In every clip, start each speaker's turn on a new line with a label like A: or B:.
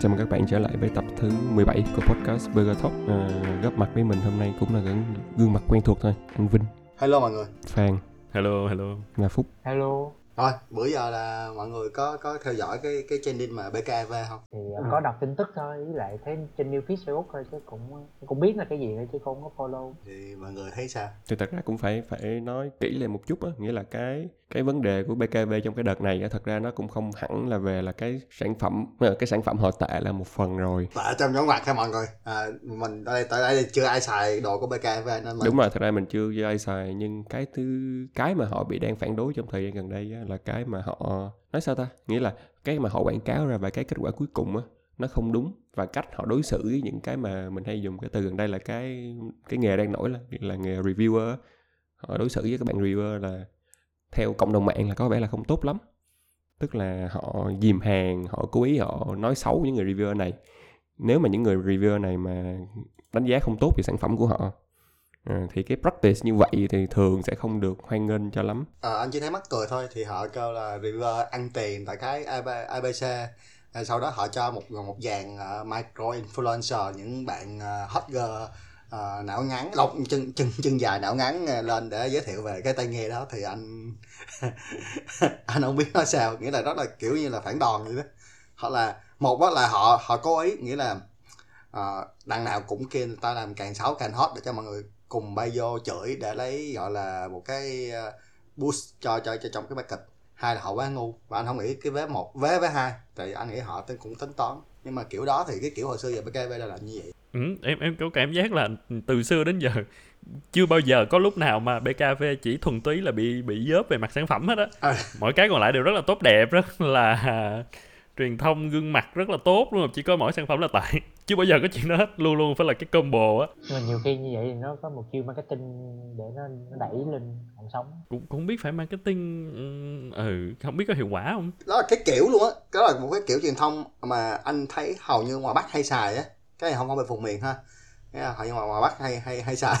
A: Chào mừng các bạn trở lại với tập thứ 17 của podcast Burger Talk à, Góp mặt với mình hôm nay cũng là gương, gương mặt quen thuộc thôi Anh Vinh,
B: Hello mọi người.
A: Phan
C: hello hello
A: và Phúc
D: Hello
B: Rồi, bữa giờ là mọi người có có theo dõi cái cái trending mà BKV không?
D: thì ừ. có đọc tin tức thôi với lại thấy trên new feed Facebook thôi chứ cũng cũng biết là cái gì thôi chứ không có follow
B: Thì mọi người thấy sao?
A: Thì thật ra cũng phải phải nói kỹ lên một chút á Nghĩa là cái cái vấn đề của BKV trong cái đợt này á Thật ra nó cũng không hẳn là về là cái sản phẩm ờ, Cái sản phẩm họ tệ là một phần rồi
B: Tại trong nhóm mặt ha mọi người. À, mình ở đây tại đây chưa ai xài đồ của BKV nên mình
A: Đúng rồi, thật ra mình chưa ai xài Nhưng cái thứ cái mà họ bị đang phản đối trong thời gian gần đây á, là cái mà họ Nói sao ta? Nghĩa là cái mà họ quảng cáo ra và cái kết quả cuối cùng á nó không đúng và cách họ đối xử với những cái mà mình hay dùng cái từ gần đây là cái cái nghề đang nổi là là nghề reviewer họ đối xử với các bạn reviewer là theo cộng đồng mạng là có vẻ là không tốt lắm. Tức là họ dìm hàng họ cố ý họ nói xấu những người reviewer này. Nếu mà những người reviewer này mà đánh giá không tốt về sản phẩm của họ à, thì cái practice như vậy thì thường sẽ không được hoan nghênh cho lắm.
B: À, anh chỉ thấy mắc cười thôi thì họ kêu là reviewer ăn tiền tại cái ABC à, ờ, sau đó họ cho một một dàn uh, micro influencer những bạn uh, hot girl uh, não ngắn. Lọc chân chân chân dài não ngắn ờ, lên để giới thiệu về cái tai nghe đó thì anh anh không biết nói sao. Nghĩa là đó là kiểu như là phản đòn vậy đó. Hoặc là một đó là họ họ cố ý nghĩa là uh, đằng nào cũng kêu người ta làm càng xấu càng hot để cho mọi người cùng bay vô chửi để lấy gọi là một cái boost cho cho cho trong cái bài kịch hai là họ quá ngu và anh không nghĩ cái vé một vé vé hai. Thì anh nghĩ họ cũng tính toán. Nhưng mà kiểu đó thì cái kiểu hồi xưa giờ BKV là làm như vậy
C: ừ, em em có cảm giác là từ xưa đến giờ chưa bao giờ có lúc nào mà BKV chỉ thuần túy là bị bị dớp về mặt sản phẩm hết á.
B: À.
C: mọi cái còn lại đều rất là tốt đẹp rất là truyền thông gương mặt rất là tốt luôn chỉ có mỗi sản phẩm là tệ chưa bao giờ có chuyện đó hết luôn luôn phải là cái combo á.
D: Nhưng mà nhiều khi như vậy thì nó có một chiêu marketing để nó, nó đẩy lên họng sóng
C: cũng cũng không biết phải marketing ừ, ừ không biết có hiệu quả không?
B: Đó là cái kiểu luôn á đó là một cái kiểu truyền thông mà anh thấy hầu như ngoài bắc hay xài á cái này không phải về vùng miền ha. Cái là hầu như ngoài bắc hay hay hay xài.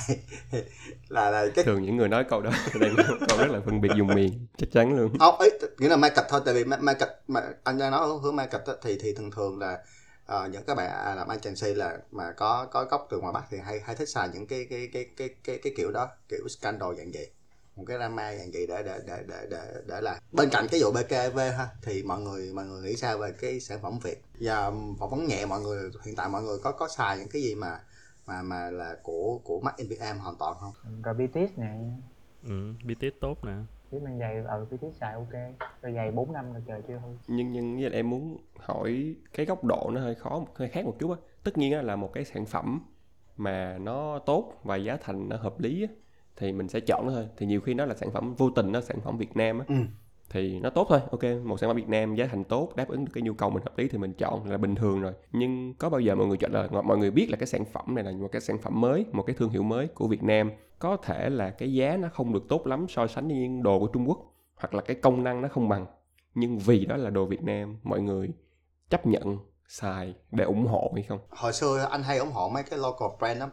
B: Là là cái
A: thường những người nói câu đó nói câu rất là phân biệt dùng miền chắc chắn luôn.
B: Không ấy nghĩa là market thôi tại vì ma- market mà anh đang nói hướng market á, thì thì thường thường là ờ, những các bạn làm agency là mà có có gốc từ ngoài bắc thì hay hay thích xài những cái cái cái cái cái cái kiểu đó kiểu scandal dạng vậy một cái drama dạng vậy để để để để để để là bên cạnh cái vụ BKV ha thì mọi người mọi người nghĩ sao về cái sản phẩm Việt? Và phỏng vấn nhẹ mọi người hiện tại mọi người có có xài những cái gì mà mà mà là của của Mac NPM hoàn toàn không?
D: Rồi BTS nè.
C: Ừ BTS tốt nè.
D: Biết mang giày ở BTS xài ok. Rồi giày 4 năm rồi trời chưa hư.
A: Nhưng nhưng lại em muốn hỏi cái góc độ nó hơi khó một hơi khác một chút á. Tất nhiên á, là một cái sản phẩm mà nó tốt và giá thành nó hợp lý á, thì mình sẽ chọn nó thôi. Thì nhiều khi nó là sản phẩm vô tình nó sản phẩm Việt Nam á.
B: Ừ.
A: thì nó tốt thôi ok một sản phẩm Việt Nam giá thành tốt đáp ứng được cái nhu cầu mình hợp lý thì mình chọn là bình thường rồi. Nhưng có bao giờ mọi người chọn là mọi người biết là cái sản phẩm này là một cái sản phẩm mới một cái thương hiệu mới của Việt Nam có thể là cái giá nó không được tốt lắm so sánh với đồ của Trung Quốc hoặc là cái công năng nó không bằng. Nhưng vì đó là đồ Việt Nam mọi người chấp nhận xài để ủng hộ hay không?
B: Hồi xưa anh hay ủng hộ mấy cái local brand lắm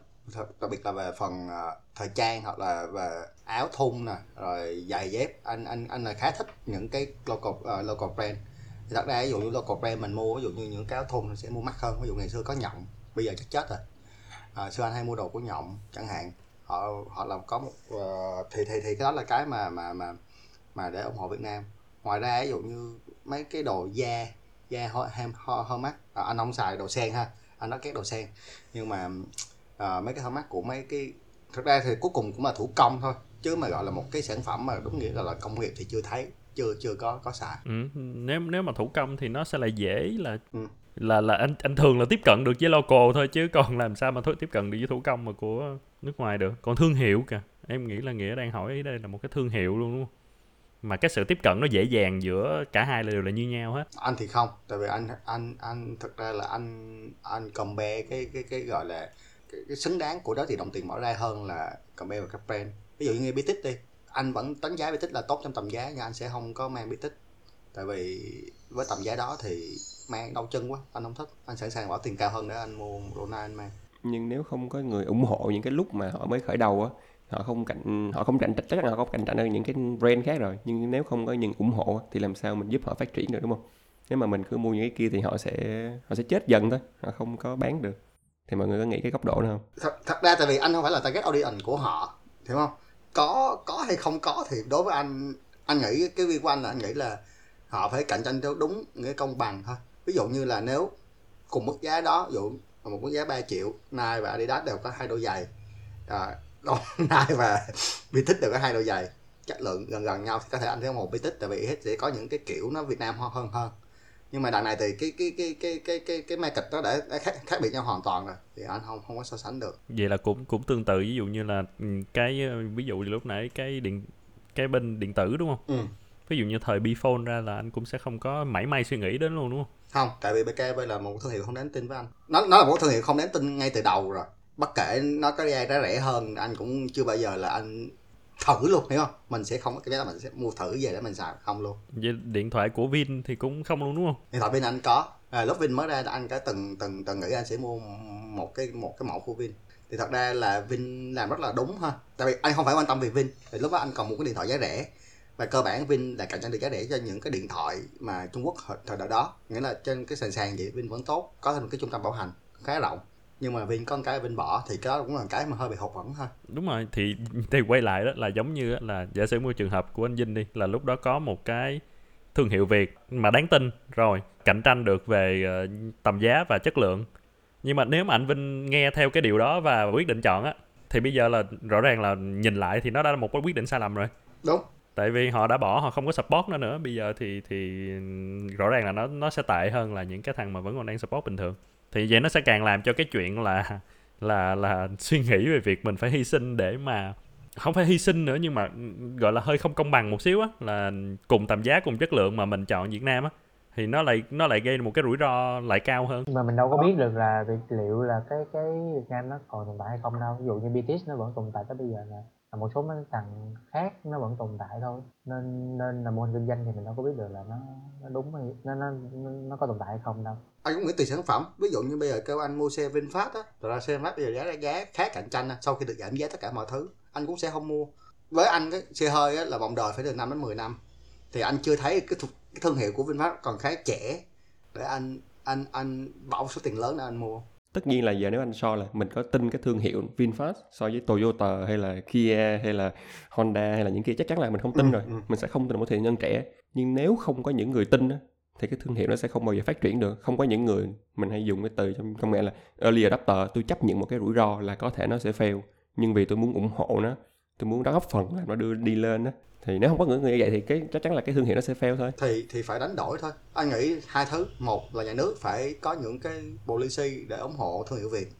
B: đặc biệt là về phần à, thời trang hoặc là về áo thun nè rồi giày dép. Anh anh anh là khá thích những cái local uh, local brand. Thì thật ra ví dụ như local brand mình mua ví dụ như những cái áo thun sẽ mua mắc hơn. Ví dụ ngày xưa có nhộng bây giờ chắc chết rồi. À, xưa anh hay mua đồ của nhộng chẳng hạn. Họ họ làm có một uh, thì thì thì cái đó là cái mà mà mà mà để ủng hộ Việt Nam. Ngoài ra ví dụ như mấy cái đồ da da hơi hơi ho, mắt. À, anh không xài đồ sen ha. Anh nói cái đồ sen. Nhưng mà à, mấy cái ho mắt của mấy cái thực ra thì cuối cùng cũng là thủ công thôi chứ mà gọi là một cái sản phẩm mà đúng nghĩa là, là công nghiệp thì chưa thấy chưa chưa có có xài
C: ừ. nếu nếu mà thủ công thì nó sẽ là dễ là
B: Ừ.
C: là là anh anh thường là tiếp cận được với local thôi chứ còn làm sao mà thu- tiếp cận được với thủ công mà của nước ngoài được còn thương hiệu kìa em nghĩ là nghĩa đang hỏi đây là một cái thương hiệu luôn đúng không mà cái sự tiếp cận nó dễ dàng giữa cả hai là đều là như nhau hết
B: anh thì không tại vì anh anh anh thực ra là anh anh compare cái cái cái gọi là cái, cái xứng đáng của đó thì đồng tiền bỏ ra hơn là compare và các brand ví dụ như nghe tích đi anh vẫn đánh giá Bitic là tốt trong tầm giá nhưng anh sẽ không có mang Bitic tại vì với tầm giá đó thì mang đau chân quá anh không thích. Anh sẵn sàng bỏ tiền cao hơn để anh mua Ronaldo anh mang.
A: Nhưng nếu không có người ủng hộ những cái lúc mà họ mới khởi đầu á họ không cạnh họ không cạnh tranh chắc là họ không cạnh tranh hơn những cái brand khác rồi. Nhưng nếu không có những ủng hộ thì làm sao mình giúp họ phát triển được đúng không? Nếu mà mình cứ mua những cái kia thì họ sẽ họ sẽ chết dần thôi họ không có bán được thì mọi người có nghĩ cái góc độ nào không?
B: Thật, thật ra tại vì anh không phải là target audience của họ hiểu không? Có có hay không có thì đối với anh anh nghĩ cái view của anh là anh nghĩ là họ phải cạnh tranh theo đúng nghĩa công bằng thôi. Ví dụ như là nếu cùng mức giá đó ví dụ một mức giá 3 triệu Nike và Adidas đều có hai đôi giày. À, Nike và Vitic đều có hai đôi giày. Chất lượng gần gần nhau thì có thể anh sẽ ủng hộ Vitic tại vì hết sẽ có những cái kiểu nó Việt Nam hơn hơn nhưng mà đằng này thì cái cái cái cái cái cái cái market nó đã, đã khác, khác biệt nhau hoàn toàn rồi. Thì anh không không có so sánh được.
C: Vậy là cũng cũng tương tự. Ví dụ như là ừ, cái ờ, ví dụ như lúc nãy cái điện cái bên điện tử đúng không?
B: Ừ.
C: ví dụ như thời Bphone ra là anh cũng sẽ không có mảy may suy nghĩ đến luôn đúng không?
B: Không tại vì BKV là một thương hiệu không đáng tin với anh. Nó nó là một thương hiệu không đáng tin ngay từ đầu rồi. Bất kể nó có giá rẻ hơn anh cũng chưa bao giờ là anh thử luôn hiểu không? Mình sẽ không cái là mình sẽ mua thử về để mình xài không luôn.
C: Vậy điện thoại của Vin thì cũng không luôn đúng không?
B: Điện thoại Vin anh có. À, lúc Vin mới ra anh có từng từng từng nghĩ anh sẽ mua một cái một cái mẫu của Vin. Thì thật ra là Vin làm rất là đúng ha. Tại vì anh không phải quan tâm về Vin. Thì lúc đó anh còn một cái điện thoại giá rẻ. Và cơ bản Vin là cạnh tranh được giá rẻ cho những cái điện thoại mà Trung Quốc thời đại đó. Nghĩa là trên cái sàn sàn vậy Vin vẫn tốt có thêm một cái trung tâm bảo hành khá rộng nhưng mà Vin có một cái Vin bỏ thì cái đó cũng là cái mà hơi bị hụt hẫng ha.
C: Đúng rồi thì thì quay lại đó là giống như là giả sử mua trường hợp của anh Vinh đi là lúc đó có một cái thương hiệu Việt mà đáng tin rồi cạnh tranh được về uh, tầm giá và chất lượng. Nhưng mà nếu mà anh Vinh nghe theo cái điều đó và quyết định chọn á thì bây giờ là rõ ràng là nhìn lại thì nó đã là một cái quyết định sai lầm rồi.
B: Đúng.
C: Tại vì họ đã bỏ họ không có support nó nữa. Bây giờ thì thì rõ ràng là nó nó sẽ tệ hơn là những cái thằng mà vẫn còn đang support bình thường thì vậy nó sẽ càng làm cho cái chuyện là là là suy nghĩ về việc mình phải hy sinh để mà không phải hy sinh nữa, nhưng mà ừ, gọi là hơi không công bằng một xíu á, là cùng tầm giá, cùng chất lượng mà mình chọn Việt Nam á. Thì nó lại nó lại gây một cái rủi ro lại cao hơn.
D: Mà mình đâu có biết được là liệu là cái cái Việt Nam nó còn tồn tại hay không đâu. Ví dụ như BTS nó vẫn tồn tại tới bây giờ nè và một số mấy thằng khác nó vẫn tồn tại thôi. Nên nên là mô hình kinh doanh thì mình đâu có biết được là nó nó đúng hay nó nó nó có tồn tại hay không đâu.
B: Anh cũng nghĩ tùy sản phẩm. Ví dụ như bây giờ kêu anh mua xe VinFast á rồi ra xe VinFast bây giờ giá giá khá cạnh tranh sau khi được giảm giá tất cả mọi thứ anh cũng sẽ không mua. Với anh cái xe hơi á, là vòng đời phải từ 5 đến 10 năm. Thì anh chưa thấy cái, cái thương hiệu của VinFast còn khá trẻ. Để anh anh anh bỏ số tiền lớn để anh mua
A: tất nhiên là giờ nếu anh so là mình có tin cái thương hiệu VinFast so với Toyota hay là Kia hay là Honda hay là những kia chắc chắn là mình không tin ừ, rồi. ừ. mình sẽ không tin một thị nhân trẻ. Nhưng nếu không có những người tin thì cái thương hiệu nó sẽ không bao giờ phát triển được. Không có những người mình hay dùng cái từ trong công nghệ là early adopter tôi chấp nhận một cái rủi ro là có thể nó sẽ fail. Nhưng vì tôi muốn ủng hộ nó tôi muốn đóng góp phần làm nó đưa đi lên đó thì nếu không có người như vậy thì cái, chắc chắn là cái thương hiệu nó sẽ fail thôi.
B: Thì thì phải đánh đổi thôi. Anh nghĩ hai thứ, một là nhà nước phải có những cái policy để ủng hộ thương hiệu việt.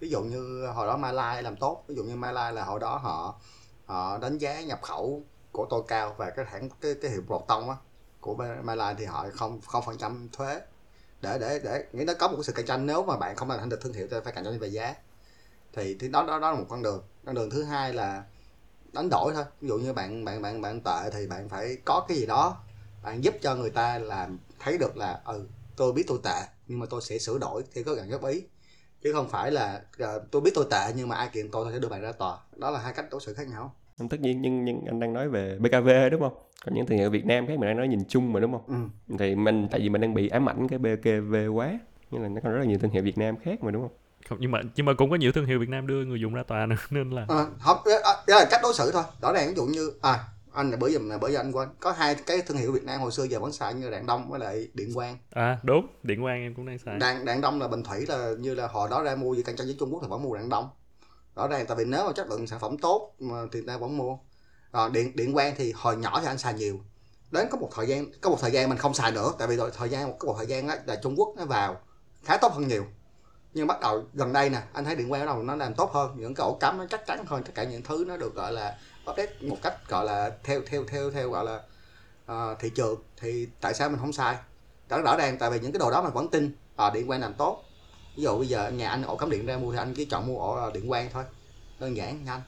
B: Ví dụ như hồi đó Malai làm tốt, ví dụ như Malai là hồi đó họ họ đánh giá nhập khẩu của tôi cao và cái hãng, cái cái hiệu bột tông á, của Malai thì họ không không phần trăm thuế. Để để để, nghĩa nó có một sự cạnh tranh nếu mà bạn không làm thành được thương hiệu thì phải cạnh tranh về giá. Thì thì đó đó đó là một con đường. Con đường thứ hai là đánh đổi thôi. Ví dụ như bạn bạn bạn bạn tệ thì bạn phải có cái gì đó bạn giúp cho người ta làm thấy được là ừ tôi biết tôi tệ nhưng mà tôi sẽ sửa đổi theo có gần góp ý. Chứ không phải là uh, tôi biết tôi tệ nhưng mà ai kiện tôi tôi sẽ đưa bạn ra tòa. Đó là hai cách đối xử khác nhau.
A: Tất nhiên nhưng nhưng anh đang nói về BKV đúng không? Còn những thương hiệu Việt Nam khác mình đang nói nhìn chung mà đúng không? Ừ. thì mình tại vì mình đang bị ám ảnh cái BKV quá nhưng là nó còn rất là nhiều thương hiệu Việt Nam khác mà đúng không?
C: Không nhưng mà nhưng mà cũng có nhiều thương hiệu Việt Nam đưa người dùng ra tòa nữa nên là
B: à, không đó là cách đối xử thôi. Rõ ràng ví dụ như à anh là bởi vì là bởi vì anh quên có hai cái thương hiệu Việt Nam hồi xưa giờ vẫn xài như đạn đông với lại điện quang.
C: À đúng. Điện quang em cũng đang xài.
B: Đạn đạn đông là bình thủy là như là họ đó ra mua gì cạnh tranh với Trung Quốc thì vẫn mua đạn đông. Rõ ràng tại vì nếu mà chất lượng sản phẩm tốt mà thì ta vẫn mua. À, điện điện quang thì hồi nhỏ thì anh xài nhiều. Đến có một thời gian có một thời gian mình không xài nữa. Tại vì thời gian có một thời gian đó, là Trung Quốc nó vào khá tốt hơn nhiều nhưng bắt đầu gần đây nè anh thấy điện quay bắt đầu nó làm tốt hơn. Những cái ổ cắm nó chắc chắn hơn tất cả những thứ nó được gọi là update một cách gọi là theo theo theo theo gọi là uh, thị trường. Thì tại sao mình không sai? Đó rõ ràng tại vì những cái đồ đó mình vẫn tin à, điện quang làm tốt. Ví dụ bây giờ nhà anh ổ cắm điện ra mua thì anh chỉ chọn mua ổ ờ, điện quang thôi đơn giản nhanh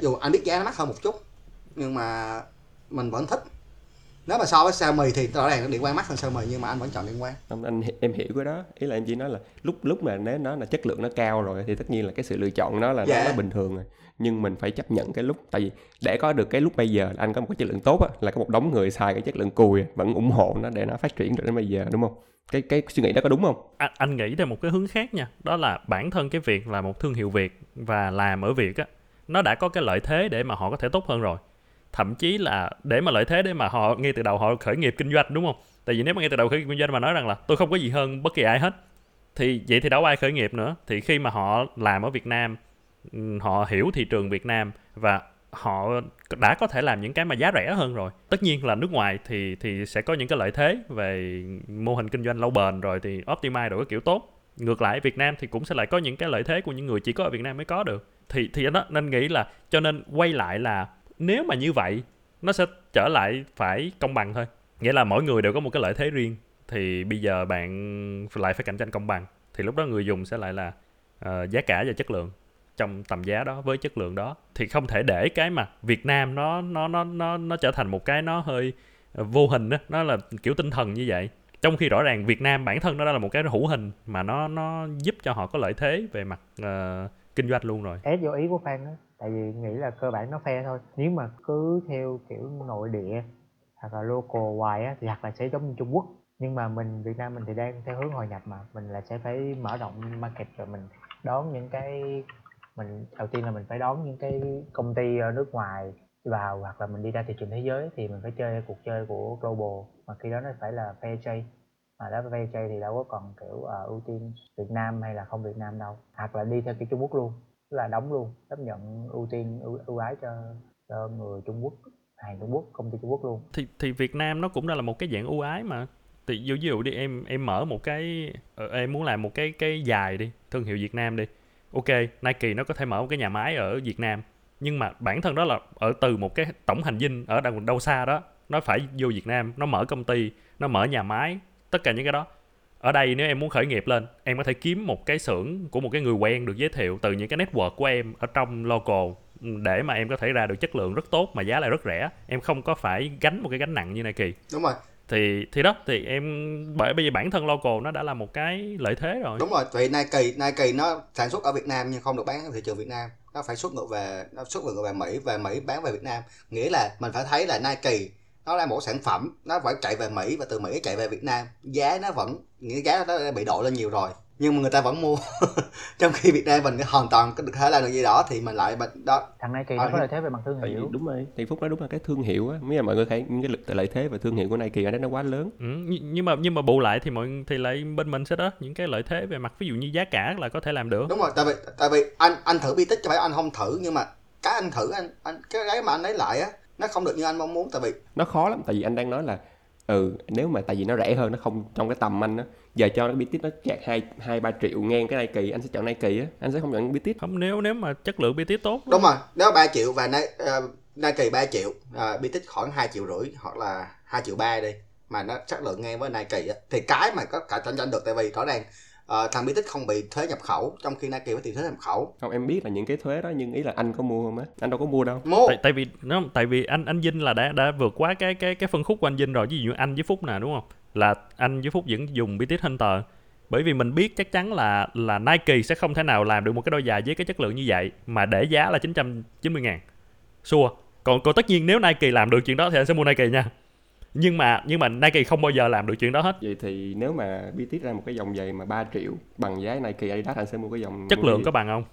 B: dù anh biết giá nó mắc hơn một chút nhưng mà mình vẫn thích nếu mà so với Xiaomi thì rõ ràng điện quang mắc hơn Xiaomi nhưng mà anh vẫn chọn điện quang
A: không anh em hiểu cái đó. Ý là em chỉ nói là lúc lúc mà nếu nó là chất lượng nó cao rồi thì tất nhiên là cái sự lựa chọn nó là
B: Dạ.
A: nó, nó bình thường rồi. Nhưng mình phải chấp nhận cái lúc tại vì để có được cái lúc bây giờ anh có một cái chất lượng tốt á là có một đống người xài cái chất lượng cùi vẫn ủng hộ nó để nó phát triển được đến bây giờ đúng không? Cái cái suy nghĩ đó có đúng không?
C: Anh, anh nghĩ theo một cái hướng khác nha. Đó là bản thân cái việc là một thương hiệu việt và làm ở việt á nó đã có cái lợi thế để mà họ có thể tốt hơn rồi thậm chí là để mà lợi thế để mà họ ngay từ đầu họ khởi nghiệp kinh doanh, đúng không? Tại vì nếu mà ngay từ đầu khởi nghiệp kinh doanh mà nói rằng là tôi không có gì hơn bất kỳ ai hết, thì vậy thì đâu ai khởi nghiệp nữa. Thì khi mà họ làm ở việt nam họ hiểu thị trường việt nam và họ đã có thể làm những cái mà giá rẻ hơn rồi, tất nhiên là nước ngoài thì thì sẽ có những cái lợi thế về mô hình kinh doanh lâu bền rồi thì optimize được cái kiểu tốt. Ngược lại, Việt Nam thì cũng sẽ lại có những cái lợi thế của những người chỉ có ở Việt Nam mới có được. Thì thì đó, nên nghĩ là cho nên quay lại là nếu mà như vậy nó sẽ trở lại phải công bằng thôi. Nghĩa là mỗi người đều có một cái lợi thế riêng. Thì bây giờ bạn lại phải cạnh tranh công bằng thì lúc đó người dùng sẽ lại là uh, giá cả và chất lượng trong tầm giá đó với chất lượng đó. Thì không thể để cái mà Việt Nam nó nó nó nó nó trở thành một cái nó hơi ờ, vô hình đó nó là kiểu tinh thần như vậy. Trong khi rõ ràng Việt Nam bản thân nó là một cái hữu hình mà nó nó giúp cho họ có lợi thế về mặt uh, kinh doanh luôn rồi.
D: Ép vô ý của fan đó tại vì nghĩ là cơ bản nó fair thôi. Nếu mà cứ theo kiểu nội địa hoặc là local hoài á thì hoặc là sẽ giống như Trung Quốc. Nhưng mà mình Việt Nam mình thì đang theo hướng hội nhập mà. Mình là sẽ phải mở rộng market rồi mình đón những cái mình đầu tiên là mình phải đón những cái công ty ở nước ngoài vào hoặc là mình đi ra thị trường thế giới thì mình phải chơi cuộc chơi của global. Mà khi đó nó phải là fair trade. Mà đã fair trade thì đâu có còn kiểu uh, ưu tiên Việt Nam hay là không Việt Nam đâu. Hoặc là đi theo kiểu Trung Quốc luôn tức là đóng luôn chấp nhận ưu tiên ưu, ưu ái cho cho người Trung Quốc hàng Trung Quốc công ty Trung Quốc luôn.
C: Thì thì Việt Nam nó cũng đã là một cái dạng ưu ái mà. Thì ví dụ đi em em mở một cái ờ, em muốn làm một cái cái dài đi thương hiệu Việt Nam đi. Ok Nike nó có thể mở một cái nhà máy ở Việt Nam nhưng mà bản thân đó là ở từ một cái tổng hành dinh ở đâu, đâu xa đó nó phải vô Việt Nam nó mở công ty nó mở nhà máy tất cả những cái đó ở đây nếu em muốn khởi nghiệp lên em có thể kiếm một cái xưởng của một cái người quen được giới thiệu từ những cái network của em ở trong local để mà em có thể ra được chất lượng rất tốt mà giá lại rất rẻ. Em không có phải gánh một cái gánh nặng như Nike
B: đúng rồi.
C: Thì thì đó thì em bởi bây giờ bản thân local nó đã là một cái lợi thế rồi.
B: Đúng rồi vì Nike Nike nó sản xuất ở Việt Nam nhưng không được bán ở thị trường Việt Nam. Nó phải xuất ngược về nó xuất ngược về Mỹ về Mỹ bán về Việt Nam. Nghĩa là mình phải thấy là Nike nó là một sản phẩm nó phải chạy về Mỹ và từ Mỹ chạy về Việt Nam. Giá nó vẫn nghĩa giá nó đã bị đội lên nhiều rồi nhưng mà người ta vẫn mua. Trong khi Việt Nam mình hoàn toàn có được thể làm được gì đó thì mình lại mình đó.
D: Thằng Nike
B: Ờ,
D: nó có lợi thế về mặt thương hiệu.
A: đúng rồi thì phúc nói đúng là cái thương hiệu á. Mấy là mọi người thấy những cái lực lợi thế và thương hiệu của Nike ở đây nó quá lớn.
C: Ừ, nh- nhưng mà nhưng mà bù lại thì mọi thì lại bên mình sẽ đó những cái lợi thế về mặt ví dụ như giá cả là có thể làm được.
B: Đúng rồi tại vì tại vì anh anh thử bi tích cho phải anh không thử nhưng mà cái anh thử anh anh cái cái mà anh lấy lại á nó không được như anh mong muốn tại vì
A: nó khó lắm tại vì anh đang nói là ừ nếu mà tại vì nó rẻ hơn nó không trong cái tầm anh á giờ cho nó BTS nó chạc hai hai ba triệu ngang cái Nike anh sẽ chọn Nike á anh sẽ không chọn BTS
C: không nếu nếu mà chất lượng BTS tốt
B: đúng rồi nếu 3 triệu và ờ, Nike 3 triệu uh, Bitic khoảng 2 triệu rưỡi hoặc là 2 triệu ba đi mà nó chất lượng ngang với Nike á, thì cái mà có cả cạnh tranh được tại vì rõ ràng ờ, thằng Bitic không bị thuế nhập khẩu trong khi Nike phải tiền thuế nhập khẩu.
A: Không em biết là những cái thuế đó nhưng ý là anh có mua không á? Anh đâu có mua đâu.
B: Mua.
C: Tại, tại vì nó tại vì anh anh Vinh là đã đã vượt quá cái cái cái phân khúc của anh Vinh rồi ví dụ như anh với Phúc nè đúng không? Là anh với Phúc vẫn dùng BTS Hunter. Bởi vì mình biết chắc chắn là là Nike sẽ không thể nào làm được một cái đôi giày với cái chất lượng như vậy mà để giá là 990 ngàn. Xua. Còn còn tất nhiên nếu Nike làm được chuyện đó thì anh sẽ mua Nike nha nhưng mà nhưng mà Nike không bao giờ làm được chuyện đó hết.
A: Vậy thì nếu mà BTS ra một cái dòng giày mà 3 triệu bằng giá Nike Adidas anh sẽ mua cái dòng
C: chất
A: mua
C: lượng có bằng không?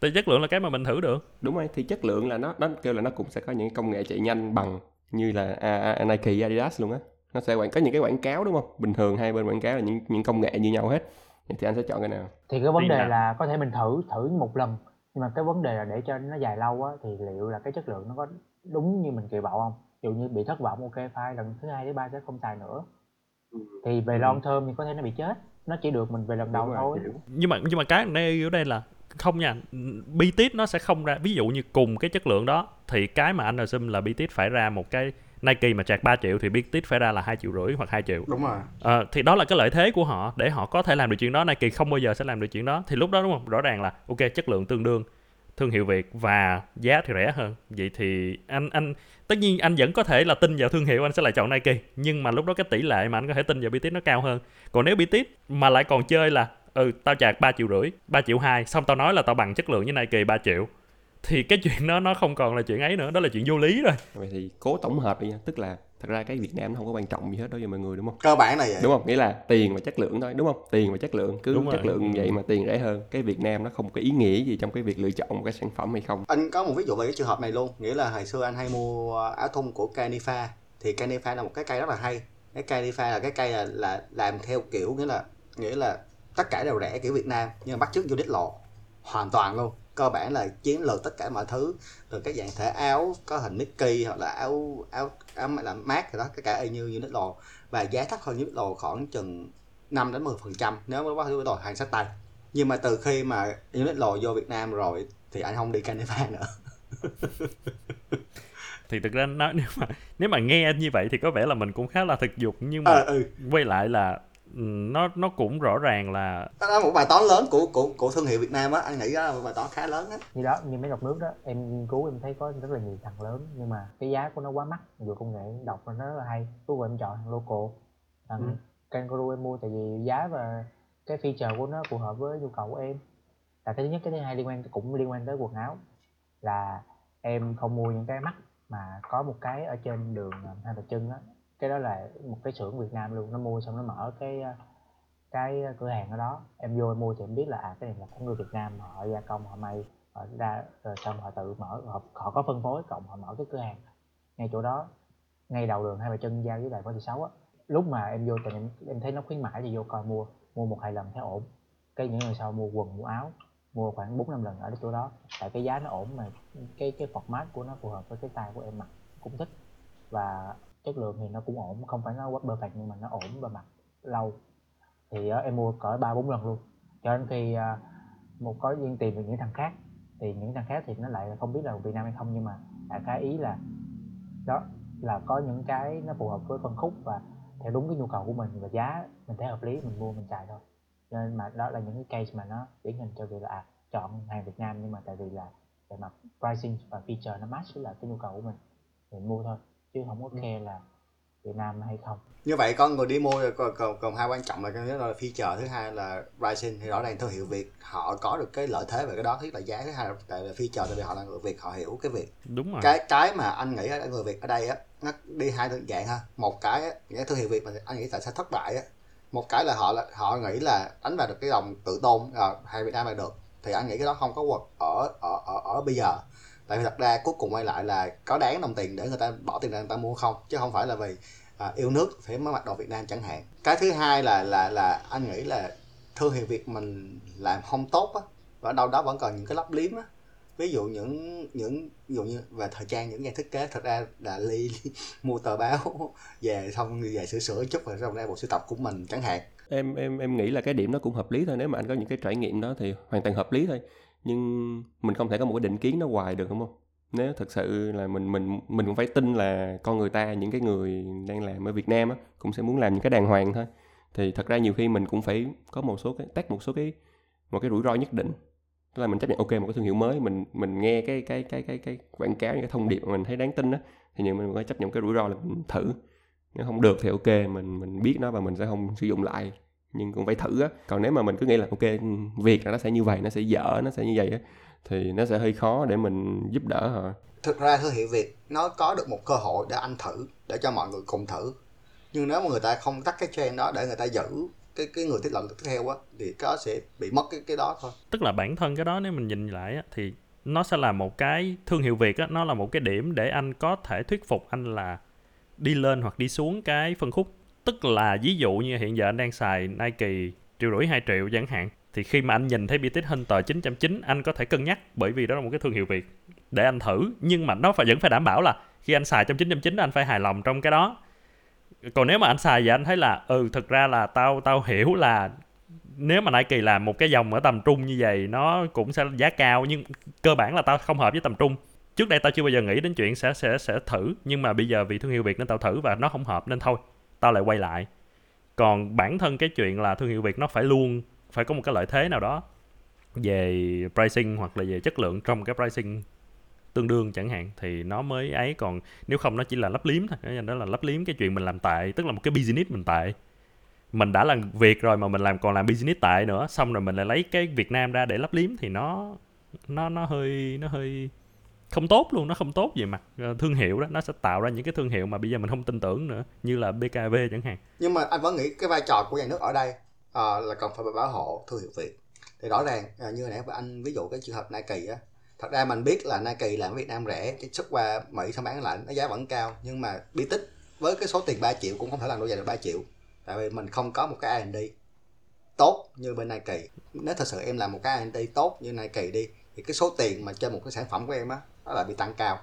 C: Thì chất lượng là cái mà mình thử được.
A: Đúng rồi thì chất lượng là nó nó kêu là nó cũng sẽ có những công nghệ chạy nhanh bằng như là à, à, Nike Adidas luôn á. Nó sẽ quảng có những cái quảng cáo đúng không? Bình thường hai bên quảng cáo là những những công nghệ như nhau hết. Vậy thì anh sẽ chọn cái nào?
D: Thì cái vấn đề
C: nào?
D: là có thể mình thử thử một lần. Nhưng mà cái vấn đề là để cho nó dài lâu á thì liệu là cái chất lượng nó có đúng như mình kỳ vọng không dụ như bị thất vọng ok file lần thứ hai thứ ba sẽ không xài nữa. Thì về long term thì có thể nó bị chết nó chỉ được mình về lần đầu thôi.
A: hiểu.
C: nhưng mà nhưng mà cái ở đây ở đây là không nha BTS nó sẽ không ra ví dụ như cùng cái chất lượng đó thì cái mà anh assume là BTS phải ra một cái Nike mà chạc 3 triệu thì BTS phải ra là hai triệu rưỡi hoặc 2 triệu.
B: Đúng rồi.
C: Ờ, thì đó là cái lợi thế của họ để họ có thể làm được chuyện đó Nike không bao giờ sẽ làm được chuyện đó. Thì lúc đó đúng không? Rõ ràng là ok chất lượng tương đương thương hiệu Việt và giá thì rẻ hơn. Vậy thì anh anh, tất nhiên anh vẫn có thể là tin vào thương hiệu anh sẽ lại chọn Nike, nhưng mà lúc đó cái tỷ lệ mà anh có thể tin vào BTS nó cao hơn. Còn nếu BTS mà lại còn chơi là ừ tao chạc 3 triệu rưỡi 3 triệu hai, xong tao nói là tao bằng chất lượng với Nike 3 triệu, thì cái chuyện đó nó không còn là chuyện ấy nữa, đó là chuyện vô lý rồi.
A: Vậy thì cố tổng hợp đi nha, tức là thật ra cái Việt Nam nó không có quan trọng gì hết đối với mọi người đúng không?
B: Cơ bản là vậy.
A: Đúng không? Nghĩa là tiền và chất lượng thôi đúng không? Tiền và chất lượng cứ
C: Đúng
A: chất
C: rồi.
A: lượng vậy mà tiền rẻ hơn. Cái Việt Nam nó không có ý nghĩa gì trong cái việc lựa chọn một cái sản phẩm hay không.
B: Anh có một ví dụ về cái trường hợp này luôn. Nghĩa là hồi xưa anh hay mua áo thun của Canifa. Thì Canifa là một cái cây rất là hay. Cái Canifa là cái cây là, là làm theo kiểu nghĩa là nghĩa là tất cả đều rẻ kiểu Việt Nam. Nhưng mà bắt chước Uniqlo lộ. Hoàn toàn luôn cơ bản là chiến lược tất cả mọi thứ. Từ cái dạng thể áo có hình Mickey hoặc là áo áo áo là mát rồi đó cái cả y như Uniqlo lộ và giá thấp hơn Uniqlo khoảng chừng 5 đến 10 phần trăm nếu mà bắt Uniqlo lộ hàng sách tay. Nhưng mà từ khi mà Uniqlo vô Việt Nam rồi thì anh không đi Canifa nữa.
C: Thì thực ra nó, nếu mà nếu mà nghe như vậy thì có vẻ là mình cũng khá là thực dụng nhưng mà
B: ờ ừ.
C: quay lại là nó nó cũng rõ ràng là
B: đó là một bài toán lớn của của của thương hiệu Việt Nam á anh nghĩ đó là một bài toán khá lớn á.
D: Như đó như mấy đọc nước đó em nghiên cứu em thấy có rất là nhiều thằng lớn nhưng mà cái giá của nó quá mắc vừa công nghệ đọc nó rất là hay. Cuối cùng em chọn thằng local. Thằng
B: Ừ.
D: kangaroo em mua tại vì giá và cái feature của nó phù hợp với nhu cầu của em. Là cái thứ nhất cái thứ hai liên quan cũng liên quan tới quần áo là em không mua những cái mắc mà có một cái ở trên đường ờ, hai bà trưng á cái đó là một cái xưởng Việt Nam luôn nó mua xong nó mở cái ờ, cái cửa hàng ở đó. Em vô em mua thì em biết là à cái này là của người Việt Nam họ gia công họ may họ ra rồi xong họ tự mở họ, họ có phân phối cộng họ mở cái cửa hàng ngay chỗ đó ngay đầu đường hai bà chân giao với đại võ thị sáu á. Lúc mà em vô thì em em thấy nó khuyến mãi thì vô coi mua mua một hai lần thấy ổn. Cái những lần sau mua quần mua áo mua khoảng bốn năm lần ở chỗ đó. Tại cái giá nó ổn mà cái cái format của nó phù hợp với cái tay của em mặc cũng thích. Và chất lượng thì nó cũng ổn không phải nó quá perfect nhưng mà nó ổn và mặc lâu. Thì uh, em mua cỡ ba bốn lần luôn. Cho đến khi uh, một có duyên tìm được những thằng khác thì những thằng khác thì nó lại không biết là Việt Nam hay không nhưng mà đại cái ý là đó là có những cái nó phù hợp với phân khúc và theo đúng cái nhu cầu của mình và giá mình thấy hợp lý mình mua mình xài thôi. Nên mà đó là những cái case mà nó điển hình cho việc là à, chọn hàng Việt Nam nhưng mà tại vì là về mặt pricing và feature nó match với là cái nhu cầu của mình mình mua thôi chứ không có care là Việt Nam hay không.
B: Như vậy con người đi mua rồi còn, còn, còn hai quan trọng là cái đó là feature thứ hai là pricing. Thì rõ ràng thương hiệu Việt họ có được cái lợi thế về cái đó thứ là giá thứ hai là, tại là feature tại vì họ là người Việt họ hiểu cái việc.
C: Đúng rồi.
B: Cái cái mà anh nghĩ ở người Việt ở đây á nó đi hai dạng ha. Một cái á, nghĩa thương hiệu Việt mà anh nghĩ tại sao thất bại á. Một cái là họ là họ nghĩ là đánh vào được cái dòng tự tôn à, hay Việt Nam là được. Thì anh nghĩ cái đó không có work ở ở ở, ở bây giờ tại vì thật ra cuối cùng quay lại là có đáng đồng tiền để người ta bỏ tiền ra người ta mua không? Chứ không phải là vì à, yêu nước phải mới mặc đồ Việt Nam chẳng hạn. Cái thứ hai là là là anh nghĩ là thương hiệu Việt mình làm không tốt á và đâu đó vẫn còn những cái lấp liếm á. Ví dụ những những ví dụ như về thời trang những nhà thiết kế thật ra là ly mua tờ báo về xong về sửa sửa chút rồi xong ra bộ sưu tập của mình chẳng hạn.
A: Em em em nghĩ là cái điểm nó cũng hợp lý thôi. Nếu mà anh có những cái trải nghiệm đó thì hoàn toàn hợp lý thôi nhưng mình không thể có một cái định kiến nó hoài được, đúng không? Nếu thật sự là mình mình mình cũng phải tin là con người ta, những cái người đang làm ở Việt Nam á, cũng sẽ muốn làm những cái đàng hoàng thôi. Thì thật ra nhiều khi mình cũng phải có một số cái, tách một số cái, một cái rủi ro nhất định. Tức là mình chấp nhận, ok, một cái thương hiệu mới, mình mình nghe cái cái cái cái cái quảng cáo, những cái thông điệp mà mình thấy đáng tin á, thì nhưng mình phải chấp nhận cái rủi ro là mình thử. Nếu không được thì ok, mình mình biết nó và mình sẽ không sử dụng lại nhưng cũng phải thử á. Còn nếu mà mình cứ nghĩ là ok việc là nó sẽ như vậy nó sẽ dở nó sẽ như vậy á thì nó sẽ hơi khó để mình giúp đỡ họ.
B: Thực ra thương hiệu Việt nó có được một cơ hội để anh thử để cho mọi người cùng thử. Nhưng nếu mà người ta không tắt cái trend đó để người ta giữ cái cái người tiếp lần tiếp theo á thì có sẽ bị mất cái cái đó thôi.
C: Tức là bản thân cái đó nếu mình nhìn lại á, thì nó sẽ là một cái thương hiệu Việt á, nó là một cái điểm để anh có thể thuyết phục anh là đi lên hoặc đi xuống cái phân khúc tức là ví dụ như hiện giờ anh đang xài Nike triệu rưỡi 2 triệu chẳng hạn, thì khi mà anh nhìn thấy BTS Hunter 909 anh có thể cân nhắc, bởi vì đó là một cái thương hiệu Việt, để anh thử. Nhưng mà nó phải, vẫn phải đảm bảo là khi anh xài trong 909 anh phải hài lòng trong cái đó. Còn nếu mà anh xài và anh thấy là ừ thực ra là tao tao hiểu là nếu mà Nike làm một cái dòng ở tầm trung như vậy, nó cũng sẽ giá cao, nhưng cơ bản là tao không hợp với tầm trung. Trước đây tao chưa bao giờ nghĩ đến chuyện sẽ sẽ sẽ thử, nhưng mà bây giờ vì thương hiệu Việt nên tao thử và nó không hợp nên thôi tao lại quay lại. Còn bản thân cái chuyện là thương hiệu Việt nó phải luôn, phải có một cái lợi thế nào đó về pricing hoặc là về chất lượng trong cái pricing tương đương chẳng hạn, thì nó mới ấy. Còn nếu không, nó chỉ là lấp liếm thôi. Đó là lấp liếm cái chuyện mình làm tại, tức là một cái business mình tại. Mình đã làm việc rồi mà mình làm, còn làm business tại nữa, xong rồi mình lại lấy cái Việt Nam ra để lấp liếm thì nó nó nó hơi nó hơi không tốt luôn nó không tốt về mặt ờ, thương hiệu đó nó sẽ tạo ra những cái thương hiệu mà bây giờ mình không tin tưởng nữa như là BKV chẳng hạn.
B: Nhưng mà anh vẫn nghĩ cái vai trò của nhà nước ở đây uh, là cần phải bảo hộ thương hiệu Việt. Thì rõ ràng uh, như nãy anh ví dụ cái trường hợp Nike á thật ra mình biết là Nike làm Việt Nam rẻ cái xuất qua Mỹ xong bán lại nó giá vẫn cao nhưng mà bi tích với cái số tiền 3 triệu cũng không thể làm đôi giày được 3 triệu. Tại vì mình không có một cái R&D tốt như bên Nike. Nếu thật sự em làm một cái R&D tốt như Nike đi thì cái số tiền mà cho một cái sản phẩm của em á nó lại bị tăng cao.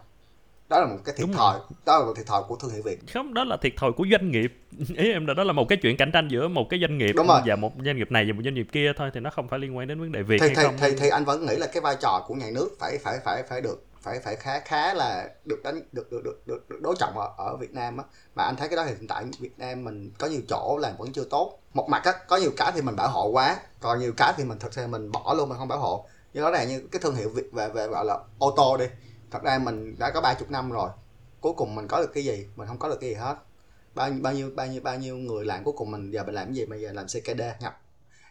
B: Đó là một cái thiệt thòi. đó là một thiệt thòi của thương hiệu việt.
C: Không đó là thiệt thòi của doanh nghiệp. Ý em là đó là một cái chuyện cạnh tranh giữa một cái doanh nghiệp
B: Đúng rồi.
C: và một doanh nghiệp này và một doanh nghiệp kia thôi thì nó không phải liên quan đến vấn đề việt
B: thì,
C: hay
B: thì,
C: không.
B: thì, thì anh vẫn nghĩ là cái vai trò của nhà nước phải phải phải phải được phải phải khá khá là được đánh được được được được, được đối trọng ở, ở Việt Nam á. Mà anh thấy cái đó thì hiện tại Việt Nam mình có nhiều chỗ làm vẫn chưa tốt. Một mặt á có nhiều cái thì mình bảo hộ quá còn nhiều cái thì mình thật sự mình bỏ luôn mình không bảo hộ. Như đó là như cái thương hiệu Việt về về gọi là ô tô đi thật ra mình đã có ba chục năm rồi. Cuối cùng mình có được cái gì? Mình không có được cái gì hết. Bao nhiêu bao nhiêu bao nhiêu bao nhiêu người làm cuối cùng mình giờ mình làm cái gì? Bây giờ làm CKD nhập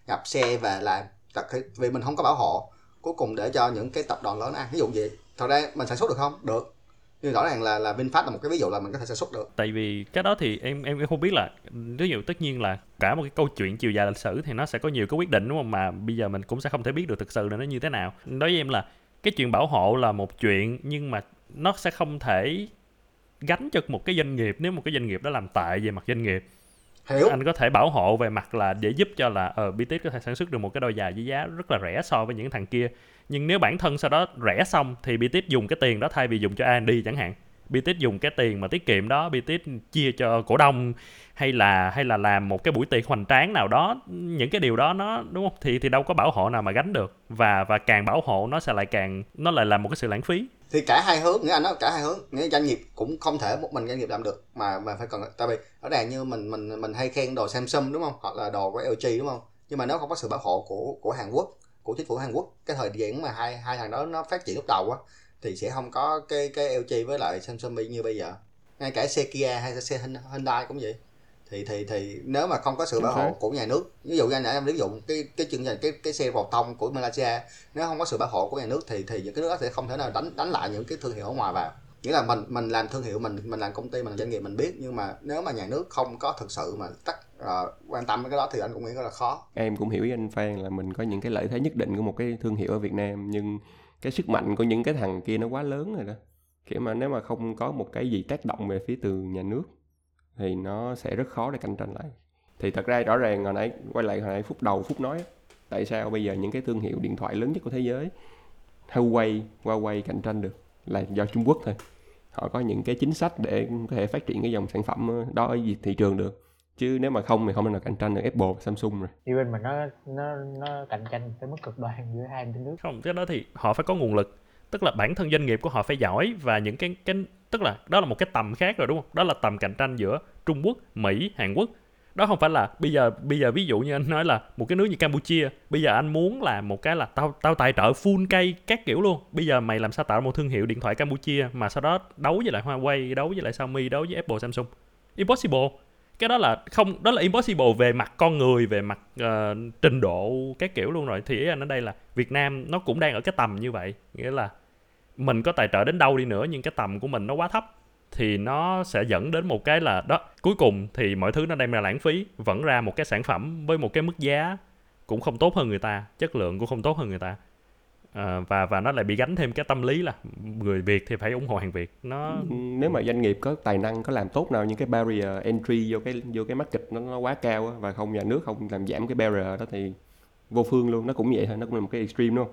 B: nhập xe và làm thật vì mình không có bảo hộ. Cuối cùng để cho những cái tập đoàn lớn ăn. Ví dụ gì thật ra mình sản xuất được không? Được. Nhưng rõ ràng là là Vinfast là một cái ví dụ là mình có thể sản xuất được.
C: Tại vì cái đó thì em em không biết là ví dụ tất nhiên là cả một cái câu chuyện chiều dài lịch sử thì nó sẽ có nhiều cái quyết định, đúng không? Mà bây giờ mình cũng sẽ không thể biết được thực sự là nó như thế nào. Đối với em là cái chuyện bảo hộ là một chuyện nhưng mà nó sẽ không thể gánh cho một cái doanh nghiệp nếu một cái doanh nghiệp đó làm tại về mặt doanh nghiệp.
B: Hiểu.
C: anh có thể bảo hộ về mặt là để giúp cho là ờ uh, BTS có thể sản xuất được một cái đôi giày với giá rất là rẻ so với những thằng kia. Nhưng nếu bản thân sau đó rẻ xong thì BTS dùng cái tiền đó thay vì dùng cho R&D chẳng hạn BTS dùng cái tiền mà tiết kiệm đó BTS chia cho cổ đông hay là hay là làm một cái buổi tiệc hoành tráng nào đó, những cái điều đó nó, đúng không? Thì thì đâu có bảo hộ nào mà gánh được. Và và càng bảo hộ nó sẽ lại càng, nó lại là một cái sự lãng phí.
B: Thì cả hai hướng, nghĩa anh nói cả hai hướng, nghĩa doanh nghiệp cũng không thể một mình doanh nghiệp làm được, mà mà phải cần, tại vì ở đây như mình mình mình hay khen đồ Samsung, đúng không? Hoặc là đồ của LG đúng không? Nhưng mà nếu không có sự bảo hộ của của Hàn Quốc, của chính phủ Hàn Quốc, cái thời điểm mà hai hai thằng đó nó phát triển lúc đầu á thì sẽ không có cái cái LG với lại Samsung như bây giờ. Ngay cả xe Kia hay xe Hyundai cũng vậy. Thì thì thì nếu mà không có sự bảo hộ của nhà nước ví dụ như nãy em ví dụ cái cái chương trình cái cái xe vào thông của Malaysia nếu không có sự bảo hộ của nhà nước thì thì những cái nước đó sẽ không thể nào đánh đánh lại những cái thương hiệu ở ngoài vào. Nghĩa là mình mình làm thương hiệu mình mình làm công ty mình làm doanh nghiệp mình biết nhưng mà nếu mà nhà nước không có thực sự mà tắt uh, quan tâm cái đó thì anh cũng nghĩ rất là khó.
A: Em cũng hiểu với anh Phan là mình có những cái lợi thế nhất định của một cái thương hiệu ở Việt Nam nhưng cái sức mạnh của những cái thằng kia nó quá lớn rồi đó. Kiểu mà nếu mà không có một cái gì tác động về phía từ nhà nước thì nó sẽ rất khó để cạnh tranh lại. Thì thật ra rõ ràng hồi nãy, quay lại hồi nãy phút đầu phút nói tại sao bây giờ những cái thương hiệu điện thoại lớn nhất của thế giới, Huawei Huawei cạnh tranh được là do Trung Quốc thôi. Họ có những cái chính sách để có thể phát triển cái dòng sản phẩm đó ở thị trường được chứ nếu mà không thì không thể nào cạnh tranh được Apple Samsung rồi.
D: Thì bên mình nó nó nó cạnh tranh tới mức cực đoan giữa hai bên nước.
C: Không cái đó thì họ phải có nguồn lực. Tức là bản thân doanh nghiệp của họ phải giỏi và những cái cái tức là đó là một cái tầm khác rồi đúng không? Đó là tầm cạnh tranh giữa Trung Quốc Mỹ Hàn Quốc. Đó không phải là bây giờ bây giờ ví dụ như anh nói là một cái nước như Campuchia bây giờ anh muốn làm một cái là tao tao tài trợ full cây các kiểu luôn. Bây giờ mày làm sao tạo một thương hiệu điện thoại Campuchia mà sau đó đấu với lại Huawei đấu với lại Xiaomi đấu với Apple Samsung? Impossible cái đó là không đó là impossible về mặt con người về mặt uh, trình độ các kiểu luôn rồi. Thì ý anh ở đây là Việt Nam nó cũng đang ở cái tầm như vậy. Nghĩa là mình có tài trợ đến đâu đi nữa nhưng cái tầm của mình nó quá thấp thì nó sẽ dẫn đến một cái là đó cuối cùng thì mọi thứ nó đem ra lãng phí vẫn ra một cái sản phẩm với một cái mức giá cũng không tốt hơn người ta chất lượng cũng không tốt hơn người ta à, và và nó lại bị gánh thêm cái tâm lý là người Việt thì phải ủng hộ hàng Việt. Nó ừ,
A: nếu mà doanh nghiệp có tài năng có làm tốt nào những cái barrier entry vô cái vô cái market nó nó quá cao và không nhà nước không làm giảm cái barrier đó thì vô phương luôn. Nó cũng vậy thôi nó cũng là một cái extreme luôn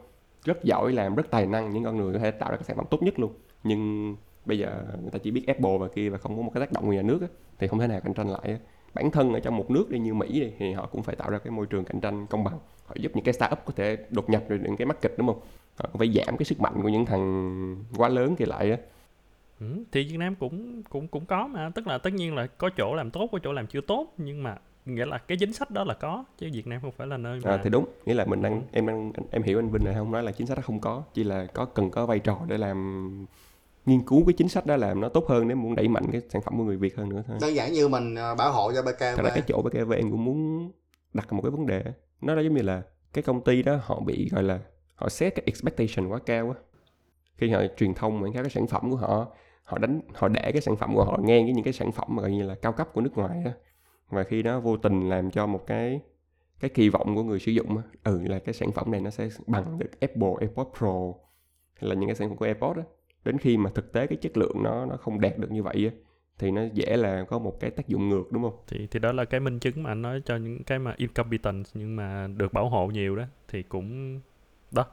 A: rất giỏi làm rất tài năng những con người có thể tạo ra cái sản phẩm tốt nhất luôn. Nhưng bây giờ người ta chỉ biết Apple và kia và không có một cái tác động của nhà nước á, thì không thể nào cạnh tranh lại á. bản thân ở trong một nước đi như Mỹ đi thì họ cũng phải tạo ra cái môi trường cạnh tranh công bằng họ giúp những cái startup có thể đột nhập được những cái market đúng không? Họ cũng phải giảm cái sức mạnh của những thằng quá lớn kia lại á.
C: Ừ, thì Việt Nam cũng cũng cũng có mà. Tức là tất nhiên là có chỗ làm tốt có chỗ làm chưa tốt nhưng mà nghĩa là cái chính sách đó là có chứ Việt Nam không phải là nơi mà
A: à, thì đúng. Nghĩa là mình đang em đang em hiểu anh Vinh này không nói là chính sách đó không có chỉ là có cần có vai trò để làm nghiên cứu cái chính sách đó làm nó tốt hơn nếu muốn đẩy mạnh cái sản phẩm của người Việt hơn nữa thôi.
B: Đơn giản như mình ờ, bảo hộ cho BKV
A: thật ra cái chỗ BKV em cũng muốn đặt một cái vấn đề nó là giống như là cái công ty đó họ bị, gọi là, họ set cái expectation quá cao á. Khi họ truyền thông quảng cáo cái sản phẩm của họ họ đánh, họ để cái sản phẩm của họ ngang với những cái sản phẩm mà gọi như là cao cấp của nước ngoài á. Và khi đó vô tình làm cho một cái cái kỳ vọng của người sử dụng á ừ là cái sản phẩm này nó sẽ bằng được Apple AirPods Pro, hay là những cái sản phẩm của AirPods á. Đến khi mà thực tế cái chất lượng nó nó không đạt được như vậy á thì nó dễ là có một cái tác dụng ngược đúng không?
C: thì thì đó là cái minh chứng mà anh nói cho những cái mà incompetence nhưng mà được bảo hộ nhiều đó thì cũng đó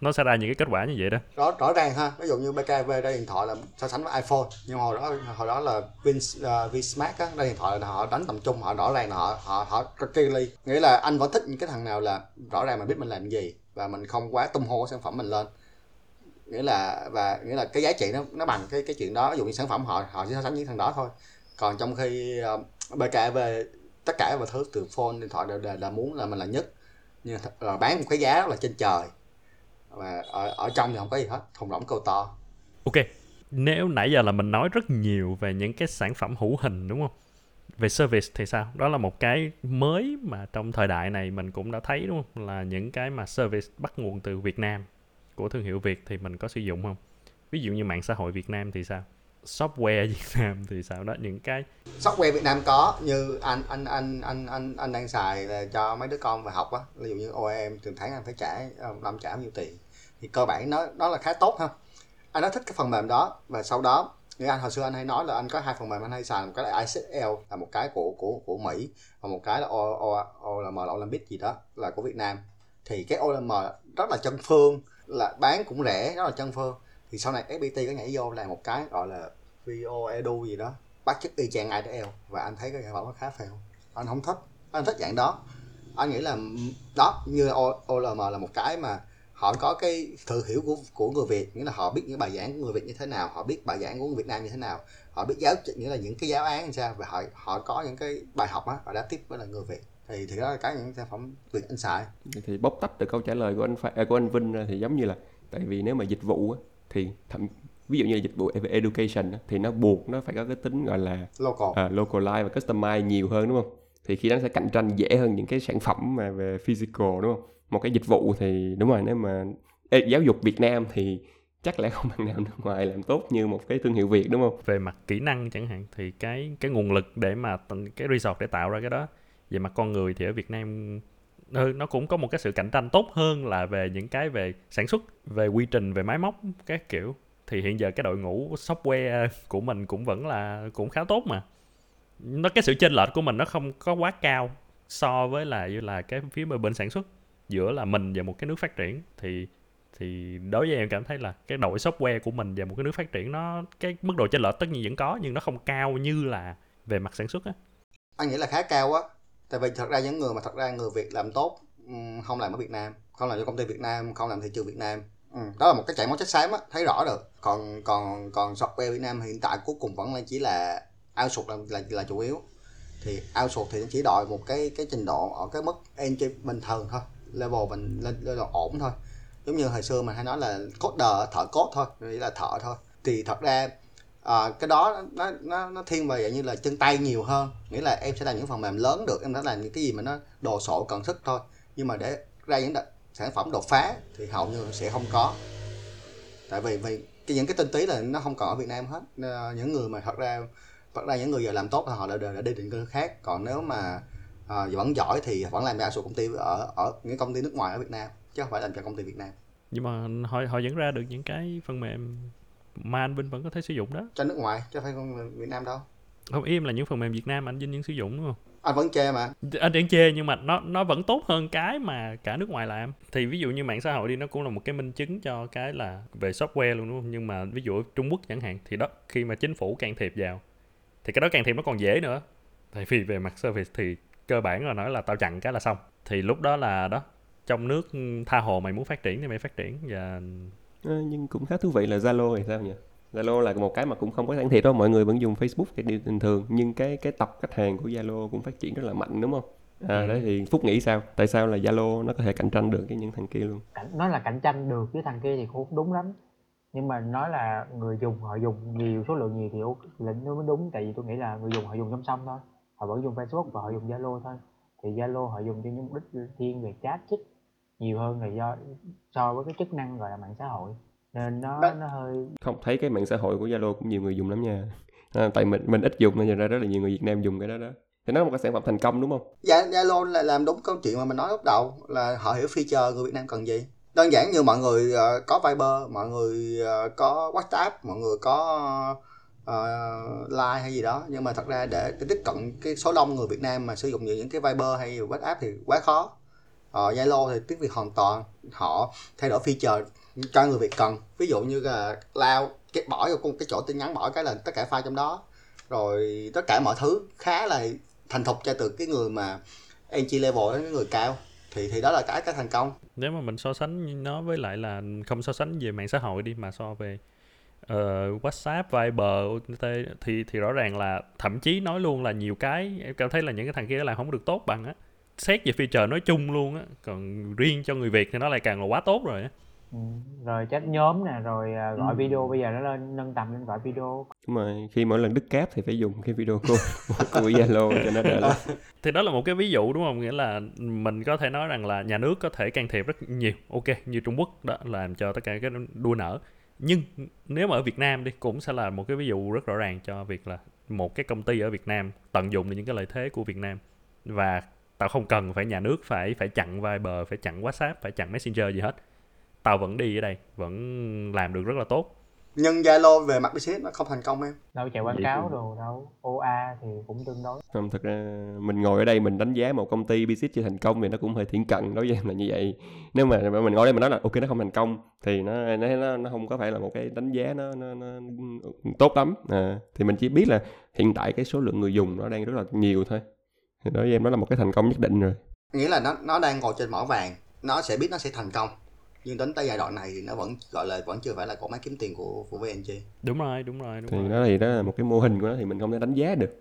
C: nó sẽ ra những cái kết quả như vậy đó.
B: Rõ rõ ràng ha. Ví dụ như BKV ra điện thoại là so sánh với iPhone nhưng hồi đó hồi đó là Vin uh, Vinsmart á ra điện thoại là họ đánh tầm trung họ rõ ràng là họ họ họ cực kỳ ly. Nghĩa là anh vẫn thích những cái thằng nào là rõ ràng mình biết mình làm gì và mình không quá tung hô sản phẩm mình lên nghĩa là và nghĩa là cái giá trị nó nó bằng cái cái chuyện đó. Ví dụ như sản phẩm họ họ chỉ so sánh với thằng đó thôi. Còn trong khi ờ, uh, BKV tất cả mọi thứ từ phone điện thoại đều, đều là muốn là mình là nhất. Nhưng mà ờ, bán một cái giá là trên trời. Và ở ở trong thì không có gì hết. Thùng rỗng câu to.
C: Ok. Nếu nãy giờ là mình nói rất nhiều về những cái sản phẩm hữu hình đúng không? Về service thì sao? Đó là một cái mới mà trong thời đại này mình cũng đã thấy đúng không? Là những cái mà service bắt nguồn từ Việt Nam của thương hiệu Việt thì mình có sử dụng không? Ví dụ như mạng xã hội Việt Nam thì sao? Software Việt Nam thì sao? Đó những cái
B: software Việt Nam có như anh anh anh anh anh anh đang xài là cho mấy đứa con về học á. Ví dụ như OEM từng tháng anh phải trả ờ, năm trả bao nhiêu tiền. Thì cơ bản nó nó là khá tốt ha. Anh nó thích cái phần mềm đó và sau đó như anh hồi xưa anh hay nói là anh có hai phần mềm anh hay xài một cái là ISL là một cái của của của Mỹ và một cái là O, O, là là Olympic gì đó là của Việt Nam. Thì cái OLM rất là chân phương là bán cũng rẻ, rất là chân phơ. thì sau này FPT có nhảy vô làm một cái gọi là VO Edu gì đó, bắt chước y chang IDL và anh thấy cái sản phẩm nó khá phèo anh không thích, anh thích dạng đó. Anh nghĩ là, đó, như OLM là một cái mà họ có cái thừa hiểu của của người Việt. Nghĩa là họ biết những bài giảng của người Việt như thế nào, họ biết bài giảng của người Việt Nam như thế nào. Họ biết giáo, nghĩa là những cái giáo án làm sao. Và họ họ có những cái bài học á, họ đã tiếp với là người Việt thì thì đó là cái những sản phẩm Việt anh xài.
A: Thì bóc tách được câu trả lời của anh Pha, à, của anh Vinh ra thì giống như là tại vì nếu mà dịch vụ á, thì thậm ví dụ như là dịch vụ về education á, thì nó buộc nó phải có cái tính gọi là
B: local.
A: À, localize và customize nhiều hơn đúng không? Thì khi đó nó sẽ cạnh tranh dễ hơn những cái sản phẩm mà về physical đúng không? Một cái dịch vụ thì đúng rồi nếu mà Ê, giáo dục Việt Nam thì chắc lẽ không thằng nào nước ngoài làm tốt như một cái thương hiệu Việt đúng không?
C: Về mặt kỹ năng chẳng hạn thì cái cái nguồn lực để mà cái resort để tạo ra cái đó về mặt con người thì ở Việt Nam ừ, nó cũng có một cái sự cạnh tranh tốt hơn là về những cái về sản xuất, về quy trình, về máy móc các kiểu. Thì hiện giờ cái đội ngũ software của mình cũng vẫn là, cũng khá tốt mà. Nó, cái sự chênh lệch của mình nó không có quá cao so với là, như là cái phía bên bên sản xuất. Giữa là mình và một cái nước phát triển thì thì đối với em cảm thấy là cái đội software của mình và một cái nước phát triển nó, cái mức độ chênh lệch tất nhiên vẫn có nhưng nó không cao như là về mặt sản xuất á.
B: Anh nghĩ là khá cao á tại vì thật ra những người mà thật ra người Việt làm tốt không làm ở Việt Nam không làm cho công ty Việt Nam không làm thị trường Việt Nam. Ừ, đó là một cái chảy máu chất xám á thấy rõ được còn còn còn software Việt Nam hiện tại cuối cùng vẫn là chỉ là outsource là, là là chủ yếu. Thì outsource thì nó chỉ đòi một cái cái trình độ ở cái mức entry bình thường thôi level mình lên level ổn thôi. Giống như hồi xưa mình hay nói là coder thợ code thôi nghĩa là thợ thôi. Thì thật ra à, cái đó nó nó nó thiên về dạng như là chân tay nhiều hơn. Nghĩa là em sẽ làm những phần mềm lớn được em đã làm những cái gì mà nó đồ sộ cần sức thôi. Nhưng mà để ra những sản phẩm đột phá thì hầu như sẽ không có. Tại vì vì cái những cái tinh tí là nó không còn ở Việt Nam hết. Ờ, những người mà thật ra thật ra những người giờ làm tốt là họ đã, đã, đã đi định cư khác. Còn nếu mà à, vẫn giỏi thì vẫn làm ra số công ty ở ở những công ty nước ngoài ở Việt Nam chứ không phải làm cho công ty Việt Nam.
C: Nhưng mà họ họ vẫn ra được những cái phần mềm mà anh Vinh vẫn có thể sử dụng đó.
B: Cho nước ngoài chứ không phải con Việt Nam đâu.
C: Không im là những phần mềm Việt Nam anh Vinh vẫn sử dụng đúng không?
B: Anh vẫn chê mà.
C: Anh vẫn chê nhưng mà nó nó vẫn tốt hơn cái mà cả nước ngoài làm. Thì ví dụ như mạng xã hội đi nó cũng là một cái minh chứng cho cái là về software luôn đúng không? Nhưng mà ví dụ ở Trung Quốc chẳng hạn thì đó khi mà chính phủ can thiệp vào thì cái đó can thiệp nó còn dễ nữa. Tại vì về mặt service thì cơ bản là nói là tao chặn cái là xong. Thì lúc đó là đó trong nước tha hồ mày muốn phát triển thì mày phát triển và
A: Ờ, nhưng cũng khá thú vị là Zalo thì sao nhỉ? Zalo là một cái mà cũng không có can thiệp đâu mọi người vẫn dùng Facebook thì điều bình thường. Nhưng cái cái tập khách hàng của Zalo cũng phát triển rất là mạnh đúng không? À,
C: Ừ.
A: đấy thì phúc nghĩ sao? Tại sao là Zalo nó có thể cạnh tranh được với những thằng kia luôn?
D: Cạnh, nói là cạnh tranh được với thằng kia thì cũng đúng lắm. Nhưng mà nói là người dùng họ dùng nhiều số lượng nhiều thì ok, lĩnh nó mới đúng. Tại vì tôi nghĩ là người dùng họ dùng song song thôi. Họ vẫn dùng Facebook và họ dùng Zalo thôi. Thì Zalo họ dùng cho những mục đích thiên về chat chích nhiều hơn là do so với cái chức năng gọi là mạng xã hội. Nên nó
B: Đó.
D: nó hơi
A: không thấy cái mạng xã hội của Zalo cũng nhiều người dùng lắm nha. À, tại mình mình ít dùng nên ra rất là nhiều người Việt Nam dùng cái đó đó. Thì nó là một cái sản phẩm thành công đúng không?
B: Gia- Zalo là làm đúng câu chuyện mà mình nói lúc đầu là họ hiểu feature người Việt Nam cần gì. Đơn giản như mọi người ờ, có Viber mọi người ờ, có WhatsApp mọi người có ờ, Line hay gì đó. Nhưng mà thật ra để, để tiếp cận cái số đông người Việt Nam mà sử dụng những cái Viber hay WhatsApp thì quá khó họ Zalo thì tiếng Việt hoàn toàn họ thay đổi feature cho người Việt cần. Ví dụ như là lao cái bỏ vô cái chỗ tin nhắn bỏ cái là tất cả file trong đó. Rồi tất cả mọi thứ khá là thành thục cho từ cái người mà entry level đến cái người cao. Thì thì đó là cái cái thành công.
C: Nếu mà mình so sánh nó với lại là không so sánh về mạng xã hội đi mà so về uh, WhatsApp, Viber, OTT thì thì rõ ràng là thậm chí nói luôn là nhiều cái em cảm thấy là những cái thằng kia làm không được tốt bằng á xét về feature nói chung luôn á. Còn riêng cho người Việt thì nó lại càng là quá tốt rồi á.
D: Ừ, rồi chat nhóm nè rồi à, gọi
B: Ừ.
D: video bây giờ nó lên nâng tầm lên gọi video.
A: Đúng rồi khi mỗi lần đứt cáp thì phải dùng cái video call của Zalo cho nó đỡ lên.
C: Thì đó là một cái ví dụ đúng không? Nghĩa là mình có thể nói rằng là nhà nước có thể can thiệp rất nhiều. Ok như Trung Quốc đó làm cho tất cả cái đua nở nhưng nếu mà ở Việt Nam đi cũng sẽ là một cái ví dụ rất rõ ràng cho việc là một cái công ty ở Việt Nam tận dụng được những cái lợi thế của Việt Nam. Và tao không cần phải nhà nước phải phải chặn Viber phải chặn WhatsApp phải chặn Messenger gì hết. Tao vẫn đi ở đây vẫn làm được rất là tốt.
B: Nhưng Zalo về mặt business nó không thành công em.
D: Đâu chạy quảng
A: Vậy
D: cáo
A: thì-
D: đồ đâu. OA thì cũng tương đối.
A: Không thực ra mình ngồi ở đây mình đánh giá một công ty business chưa thành công thì nó cũng hơi thiển cận đối với em là như vậy. Nếu mà mình ngồi đây mình nói là ok nó không thành công thì nó nó nó, nó không có phải là một cái đánh giá nó nó, nó tốt lắm. À, thì mình chỉ biết là hiện tại cái số lượng người dùng nó đang rất là nhiều thôi thì đối với em đó là một cái thành công nhất định rồi.
B: Nghĩa là nó nó đang ngồi trên mỏ vàng nó sẽ biết nó sẽ thành công. Nhưng đến tới giai đoạn này thì nó vẫn gọi là vẫn chưa phải là cỗ máy kiếm tiền của của VNG
C: đúng rồi đúng rồi đúng
A: thì
C: rồi.
A: đó thì đó là một cái mô hình của nó thì mình không thể đánh giá được.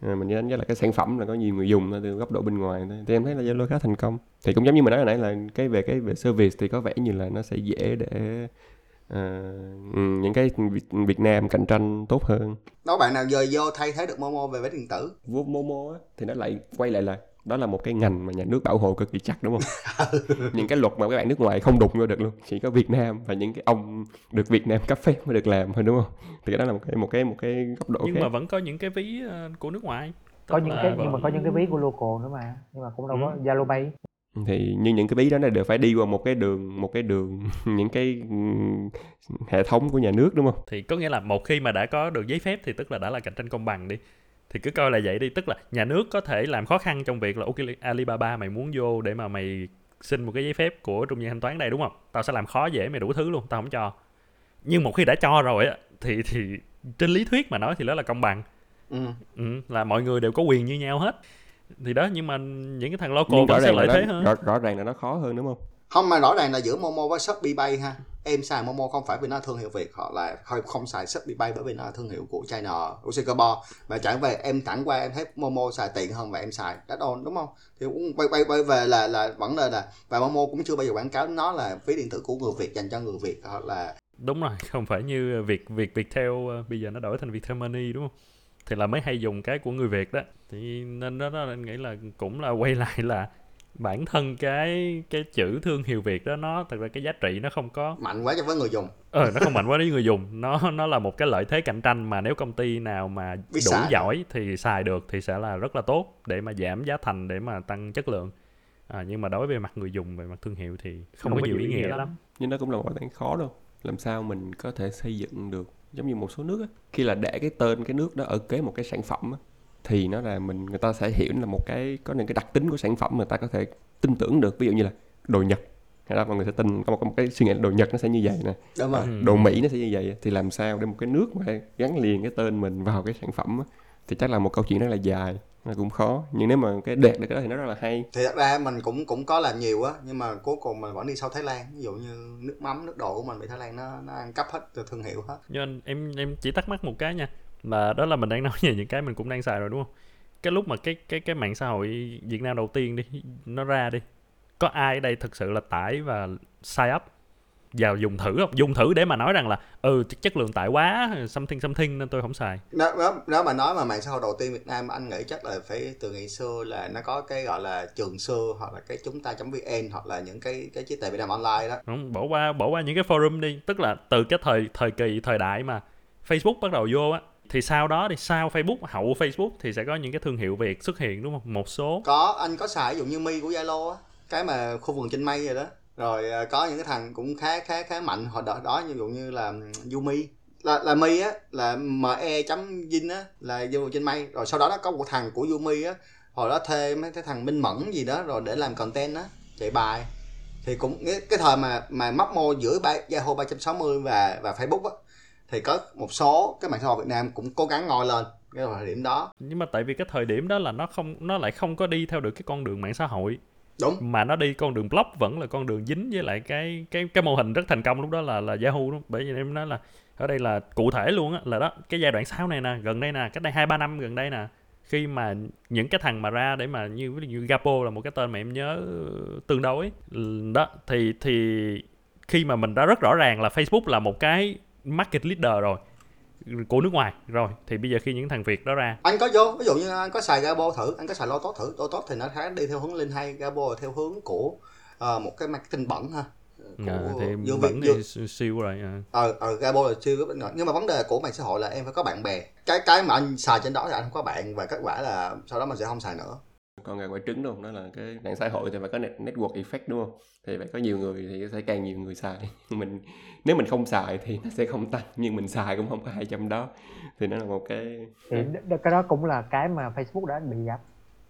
A: À, mình chỉ đánh giá là cái sản phẩm là có nhiều người dùng từ góc độ bên ngoài thôi. Thì em thấy là Zalo khá thành công. Thì cũng giống như mình nói hồi nãy là cái về cái về service thì có vẻ như là nó sẽ dễ để à, những cái Việt, Việt Nam cạnh tranh tốt hơn.
B: Đó bạn nào giờ vô thay thế được Momo về vé điện tử?
A: Vô Momo á, thì nó lại quay lại là đó là một cái ngành mà nhà nước bảo hộ cực kỳ chắc đúng không? Những cái luật mà các bạn nước ngoài không đụng vô được luôn. Chỉ có Việt Nam và những cái ông được Việt Nam cấp phép mới được làm thôi đúng không? Thì cái đó là một cái một cái một cái góc độ
C: nhưng
A: khác.
C: mà vẫn có những cái ví ờ, của nước ngoài.
D: Có những cái nhưng mà có những cái ví của local nữa mà. Nhưng mà cũng đâu có
C: Ừ.
D: Zalo Pay
A: thì nhưng những cái ví đó nó đều phải đi qua một cái đường một cái đường những cái hệ thống của nhà nước đúng không?
C: Thì có nghĩa là một khi mà đã có được giấy phép thì tức là đã là cạnh tranh công bằng đi. Thì cứ coi là vậy đi tức là nhà nước có thể làm khó khăn trong việc là ok Alibaba mày muốn vô để mà mày xin một cái giấy phép của trung gian thanh toán đây đúng không? Tao sẽ làm khó dễ mày đủ thứ luôn tao không cho. Nhưng một khi đã cho rồi á thì thì trên lý thuyết mà nói thì đó là công bằng.
B: Ừ.
C: ừ, là mọi người đều có quyền như nhau hết thì đó nhưng mà những cái thằng local vẫn sẽ
A: ràng là
C: lợi thế
A: nó,
C: hơn.
A: rõ, rõ ràng là nó khó hơn đúng không?
B: Không mà rõ ràng là giữa Momo với Shopee Pay ha. Em xài Momo không phải vì nó là thương hiệu Việt hoặc là không, không xài Shopee Pay bởi vì nó là thương hiệu của China của Singapore. Mà chẳng về em thẳng qua em thấy Momo xài tiện hơn và em xài đắt ôn đúng không? Thì cũng quay quay quay về là là vấn đề là và Momo cũng chưa bao giờ quảng cáo nó là ví điện tử của người Việt dành cho người Việt hoặc là
C: đúng rồi không phải như việc việc Viettel ờ, bây giờ nó đổi thành Viettel Money đúng không thì là mới hay dùng cái của người Việt đó. Thì nên đó, đó anh nghĩ là cũng là quay lại là bản thân cái cái chữ thương hiệu Việt đó nó thật ra cái giá trị nó không có.
B: Mạnh quá cho với người dùng.
C: Ờ nó không mạnh quá với người dùng. Nó nó là một cái lợi thế cạnh tranh mà nếu công ty nào mà
B: Biết
C: đủ
B: xài.
C: giỏi thì xài được thì sẽ là rất là tốt để mà giảm giá thành để mà tăng chất lượng. À, nhưng mà đối với mặt người dùng về mặt thương hiệu thì không, có nhiều ý nghĩa lắm.
A: nhưng nó cũng là một toán khó đâu. Làm sao mình có thể xây dựng được giống như một số nước á. Khi là để cái tên cái nước đó ở kế một cái sản phẩm á, thì nó là mình người ta sẽ hiểu là một cái có những cái đặc tính của sản phẩm mà người ta có thể tin tưởng được. Ví dụ như là đồ nhật. Hay đó mọi người sẽ tin có một, có một cái suy nghĩ là đồ nhật nó sẽ như vậy nè.
B: Đúng rồi.
A: Đồ mỹ nó sẽ như vậy thì làm sao để một cái nước mà gắn liền cái tên mình vào cái sản phẩm á, thì chắc là một câu chuyện rất là dài nó cũng khó. Nhưng nếu mà cái đạt được cái đó thì nó rất là hay.
B: Thì thật ra mình cũng cũng có làm nhiều á nhưng mà cuối cùng mình vẫn đi sau Thái Lan. Ví dụ như nước mắm nước đồ của mình bị Thái Lan nó nó ăn cắp hết từ thương hiệu hết.
C: Nhưng anh, em em chỉ thắc mắc một cái nha là đó là mình đang nói về những cái mình cũng đang xài rồi đúng không? Cái lúc mà cái cái cái mạng xã hội Việt Nam đầu tiên đi nó ra đi có ai ở đây thực sự là tải và sign up vào dùng thử không? Dùng thử để mà nói rằng là ừ chất lượng tải quá something something nên tôi không xài.
B: Nếu, nếu, nếu mà nói mà mạng xã hội đầu tiên Việt Nam anh nghĩ chắc là phải từ ngày xưa là nó có cái gọi là trường xưa hoặc là cái chúng ta vn hoặc là những cái cái trí tuệ Việt Nam online đó.
C: Không bỏ qua bỏ qua những cái forum đi. Tức là từ cái thời thời kỳ thời đại mà Facebook bắt đầu vô á thì sau đó thì sau Facebook hậu Facebook thì sẽ có những cái thương hiệu Việt xuất hiện đúng không? Một số.
B: Có anh có xài ví dụ như mi của Zalo á cái mà khu vườn trên mây rồi đó rồi à, có những cái thằng cũng khá khá khá mạnh. Hồi đó, đó ví dụ như là ừ, Yumi. Là là mi á là me chấm Vin á là vô trên mây. Rồi sau đó nó có một thằng của Yumi á hồi đó thuê mấy cái thằng minh mẫn gì đó rồi để làm content á chạy bài. Thì cũng cái, cái thời mà mà móc mô giữa ba, Yahoo 360 và và Facebook á thì có một số cái mạng xã hội Việt Nam cũng cố gắng ngồi lên cái thời điểm đó.
C: Nhưng mà tại vì cái thời điểm đó là nó không nó lại không có đi theo được cái con đường mạng xã hội
B: đúng.
C: Mà nó đi con đường block vẫn là con đường dính với lại cái cái cái mô hình rất thành công lúc đó là là Yahoo đúng bởi vì em nói là ở đây là cụ thể luôn á, là đó, cái giai đoạn sau này nè, gần đây nè, cách đây hai ba năm gần đây nè, khi mà những cái thằng mà ra để mà như, ví dụ như Gapo là một cái tên mà em nhớ tương đối. Đó, thì thì khi mà mình đã rất rõ ràng là Facebook là một cái market leader rồi của nước ngoài. Rồi thì bây giờ khi những thằng Việt đó ra.
B: Anh có vô ví dụ như anh có xài Gabo thử anh có xài Lotus thử Lotus thì nó khá đi theo hướng linh hay Gabo theo hướng của uh, một cái marketing bẩn ha
C: của à, thì vô bẩn thì vô... siêu rồi à.
B: ờ ờ Gabo là siêu ngọt nhưng mà vấn đề của mạng xã hội là em phải có bạn bè. Cái cái mà anh xài trên đó thì anh không có bạn và kết quả là sau đó mình sẽ không xài nữa
A: còn ngày quả trứng đúng không đó là cái mạng xã hội thì phải có network effect đúng không? Thì phải có nhiều người thì sẽ càng nhiều người xài. Mình nếu mình không xài thì nó sẽ không tăng nhưng mình xài cũng không có hai trăm đó. Thì nó là một cái
D: thì cái đó cũng là cái mà Facebook đã bị gặp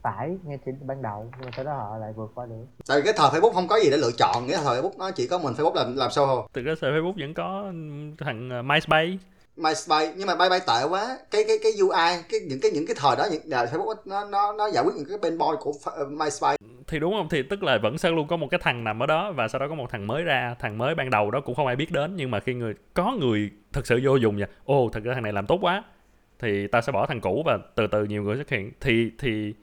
D: phải ngay trên ban đầu nhưng mà sau đó họ lại vượt qua được.
B: Tại vì cái thời Facebook không có gì để lựa chọn nghĩa là thời Facebook nó chỉ có mình Facebook làm làm sao thôi.
C: Từ cái thời Facebook vẫn có thằng ờ, MySpace
B: MySpace nhưng mà bay bay tệ quá. Cái cái cái UI cái những cái những cái thời đó những đời Facebook nó nó nó giải quyết những cái bên boy của ờ, MySpace
C: thì đúng không? Thì tức là vẫn sẽ luôn có một cái thằng nằm ở đó và sau đó có một thằng mới ra thằng mới ban đầu đó cũng không ai biết đến nhưng mà khi người có người thực sự vô dùng nha. Ô thật ra thằng này làm tốt quá. Thì ta sẽ bỏ thằng cũ và từ từ nhiều người xuất hiện. Thì thì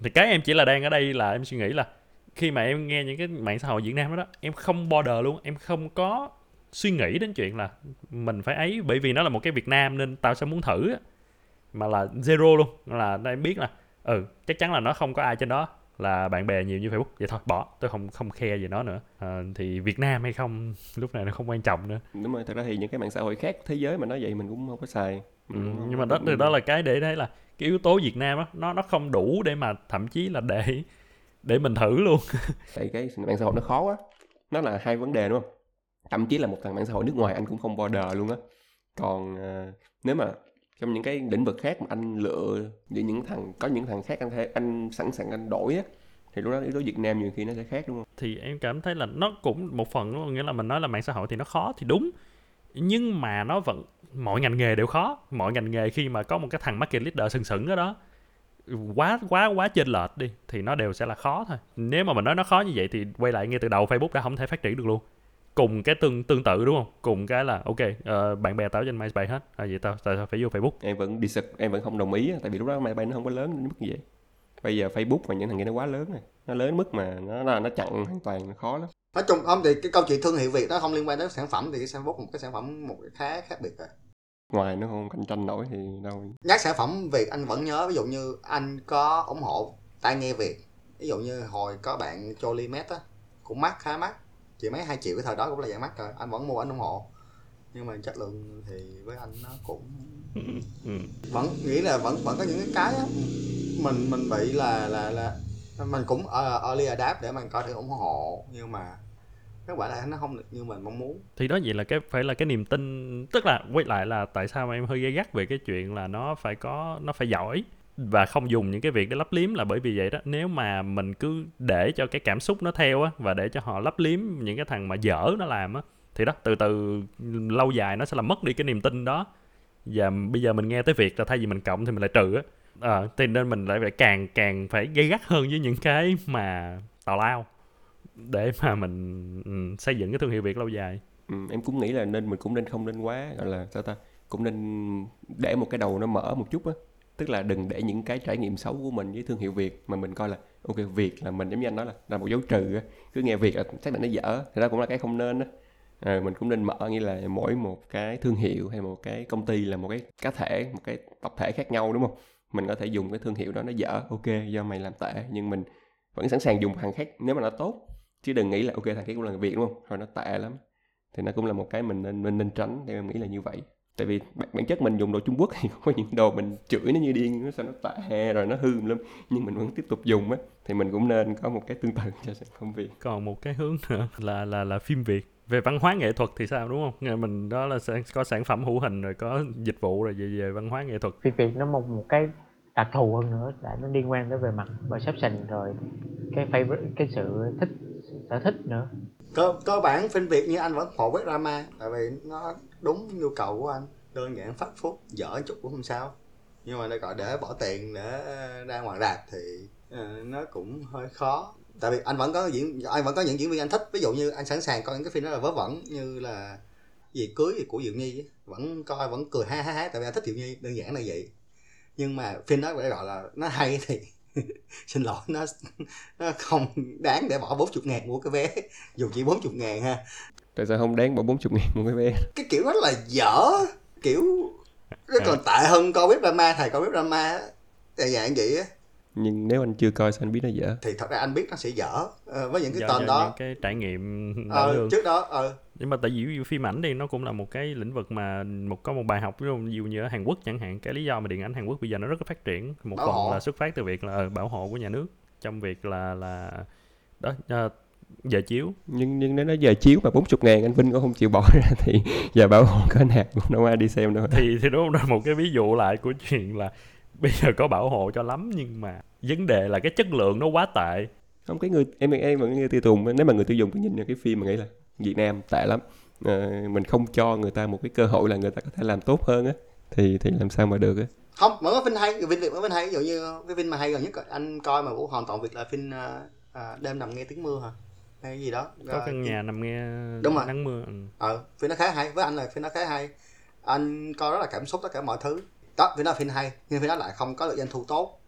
C: thì cái em chỉ là đang ở đây là em suy nghĩ là khi mà em nghe những cái mạng xã hội Việt Nam đó, đó em không border luôn em không có suy nghĩ đến chuyện là mình phải ấy bởi vì nó là một cái Việt Nam nên tao sẽ muốn thử mà là zero luôn là em biết là ừ chắc chắn là nó không có ai trên đó là bạn bè nhiều như Facebook. Vậy thôi bỏ tôi không không khe về nó nữa. À, thì Việt Nam hay không lúc này nó không quan trọng nữa.
A: Đúng rồi thật ra thì những cái mạng xã hội khác thế giới mà nói vậy mình cũng không có xài.
C: Ừ, nhưng mà đó thì đó là cái để thấy là cái yếu tố Việt Nam á nó nó không đủ để mà thậm chí là để để mình thử luôn.
A: Tại cái mạng xã hội nó khó quá. Nó là hai vấn đề đúng không thậm chí là một thằng mạng xã hội nước ngoài anh cũng không border luôn á còn uh, nếu mà trong những cái lĩnh vực khác mà anh lựa giữa những thằng có những thằng khác anh thể anh sẵn sàng anh đổi á thì lúc đó yếu tố Việt Nam nhiều khi nó sẽ khác đúng không?
C: Thì em cảm thấy là nó cũng một phần đúng không? nghĩa là mình nói là mạng xã hội thì nó khó thì đúng nhưng mà nó vẫn mọi ngành nghề đều khó mọi ngành nghề khi mà có một cái thằng market leader sừng sững ở đó quá quá quá chênh lệch đi thì nó đều sẽ là khó thôi nếu mà mình nói nó khó như vậy thì quay lại ngay từ đầu Facebook đã không thể phát triển được luôn cùng cái tương tương tự đúng không? Cùng cái là ok uh, bạn bè tao trên MySpace hết. À, vậy tao tại sao phải vô Facebook.
A: Em vẫn đi em vẫn không đồng ý tại vì lúc đó MySpace nó không có lớn đến mức như vậy. Bây giờ Facebook và những thằng kia nó quá lớn rồi nó lớn mức mà nó là nó chặn hoàn toàn khó lắm.
B: Nói chung không thì cái câu chuyện thương hiệu việt nó không liên quan đến sản phẩm thì cái Facebook một cái sản phẩm một cái khá khác biệt rồi.
A: Ngoài nó không cạnh tranh nổi thì đâu.
B: Nhắc sản phẩm việt anh vẫn nhớ ví dụ như anh có ủng hộ tai nghe việt. Ví dụ như hồi có bạn Jolie Met á cũng mắc khá mắc chỉ mấy hai triệu cái thời đó cũng là dạng mắc rồi. Anh vẫn mua anh ủng hộ. Nhưng mà chất lượng thì với anh nó cũng vẫn nghĩ là vẫn vẫn có những cái á. Mình mình bị là là là mình cũng uh, early adapt để mình có thể ủng hộ. Nhưng mà kết quả là nó không được như mình mong muốn.
C: Thì đó vậy là cái phải là cái niềm tin tức là quay lại là tại sao mà em hơi gay gắt về cái chuyện là nó phải có nó phải giỏi và không dùng những cái việc để lấp liếm là bởi vì vậy đó. Nếu mà mình cứ để cho cái cảm xúc nó theo á và để cho họ lấp liếm những cái thằng mà dở nó làm á thì đó từ từ lâu dài nó sẽ làm mất đi cái niềm tin đó. Và bây giờ mình nghe tới việc là thay vì mình cộng thì mình lại trừ á. À, thì nên mình lại phải càng càng phải gây gắt hơn với những cái mà tào lao để mà mình um, xây dựng cái thương hiệu việt lâu dài.
A: Ừ, em cũng nghĩ là nên mình cũng nên không nên quá gọi là sao ta cũng nên để một cái đầu nó mở một chút á tức là đừng để những cái trải nghiệm xấu của mình với thương hiệu việt mà mình coi là ok việt là mình giống như anh nói là là một dấu trừ cứ nghe việt là xác định nó dở thì đó cũng là cái không nên đó à, ờ, mình cũng nên mở nghĩa là mỗi một cái thương hiệu hay một cái công ty là một cái cá thể một cái tập thể khác nhau đúng không? Mình có thể dùng cái thương hiệu đó nó dở ok do mày làm tệ nhưng mình vẫn sẵn sàng dùng thằng khác nếu mà nó tốt. Chứ đừng nghĩ là ok thằng khác cũng là người việt đúng không? Rồi nó tệ lắm. Thì nó cũng là một cái mình nên nên, nên tránh theo em nghĩ là như vậy tại vì bản, bản chất mình dùng đồ Trung Quốc thì có những đồ mình chửi nó như điên nó sao nó tệ rồi nó hư lắm. Nhưng mình vẫn tiếp tục dùng á thì mình cũng nên có một cái tương tự cho sản phẩm Việt.
C: Còn một cái hướng nữa là là là phim Việt. Về văn hóa nghệ thuật thì sao đúng không? Nghe mình đó là sẽ có sản phẩm hữu hình rồi có dịch vụ rồi về về văn hóa nghệ thuật.
D: Phim Việt nó một một cái đặc thù hơn nữa là nó liên quan tới về mặt perception rồi cái favorite cái sự thích sở thích nữa.
B: Cơ cơ bản phim việt như anh vẫn ủng hộ với drama tại vì nó đúng nhu cầu của anh đơn giản phát phúc dở chút cũng không sao. Nhưng mà để gọi để bỏ tiền để ờ, ra ngoài rạp thì uh, nó cũng hơi khó. Tại vì anh vẫn có diễn anh vẫn có những diễn viên anh thích. Ví dụ như anh sẵn sàng coi những cái phim đó là vớ vẩn như là gì cưới gì của diệu nhi vẫn coi vẫn cười ha ha ha tại vì anh thích diệu nhi đơn giản là vậy. Nhưng mà phim đó phải gọi là nó hay thì xin lỗi nó nó không đáng để bỏ 40 ngàn mua cái vé. Dù chỉ 40 ngàn ha
A: tại sao không đáng bỏ 40 ngàn mua cái vé?
B: Cái kiểu đó là dở. Kiểu nó còn tệ hơn coi web drama thầy coi web drama là dạng vậy á.
A: Nhưng nếu anh chưa coi sao anh biết nó dở?
B: Thì thật ra anh biết nó sẽ dở ờ, với những cái
C: do,
B: tên
C: do
B: đó.
C: những cái trải nghiệm
B: ờ, trước đó ờ.
C: Nhưng mà tại vì ví dụ phim ảnh thì nó cũng là một cái lĩnh vực mà một có một bài học ví dụ như như ở Hàn Quốc chẳng hạn. Cái lý do mà điện ảnh Hàn Quốc bây giờ nó rất là phát triển. Một
B: Bảo
C: phần
B: hộ.
C: là xuất phát từ việc là ờ, bảo hộ của nhà nước trong việc là là đó ờ, giờ chiếu.
A: Nhưng nhưng nếu nó giờ chiếu mà 40 ngàn anh Vinh cũng không chịu bỏ ra thì giờ bảo hộ có nào cũng đâu ai đi xem đâu.
C: Thì thì đó là một cái ví dụ lại của chuyện là bây giờ có bảo hộ cho lắm nhưng mà vấn đề là cái chất lượng nó quá tệ.
A: Không cái người em em vẫn người tiêu dùng nếu mà người tiêu dùng cứ nhìn vào cái phim mà nghĩ là Việt Nam tệ lắm Ờ, mình không cho người ta một cái cơ hội là người ta có thể làm tốt hơn á thì thì làm sao mà được á?
B: Không vẫn có phim hay phim việt có phim hay ví dụ như cái phim mà hay gần nhất anh coi mà vũ hoàn toàn việt là phim à, à, đêm nằm nghe tiếng mưa hả hay cái gì đó.
C: Có căn nhà nằm nghe
B: Đúng rồi.
C: nắng mưa. Ừ.
B: ờ phim nó khá hay với anh là phim nó khá hay. Anh coi rất là cảm xúc tất cả mọi thứ. Đó phim đó là phim hay nhưng phim đó lại không có được doanh thu tốt.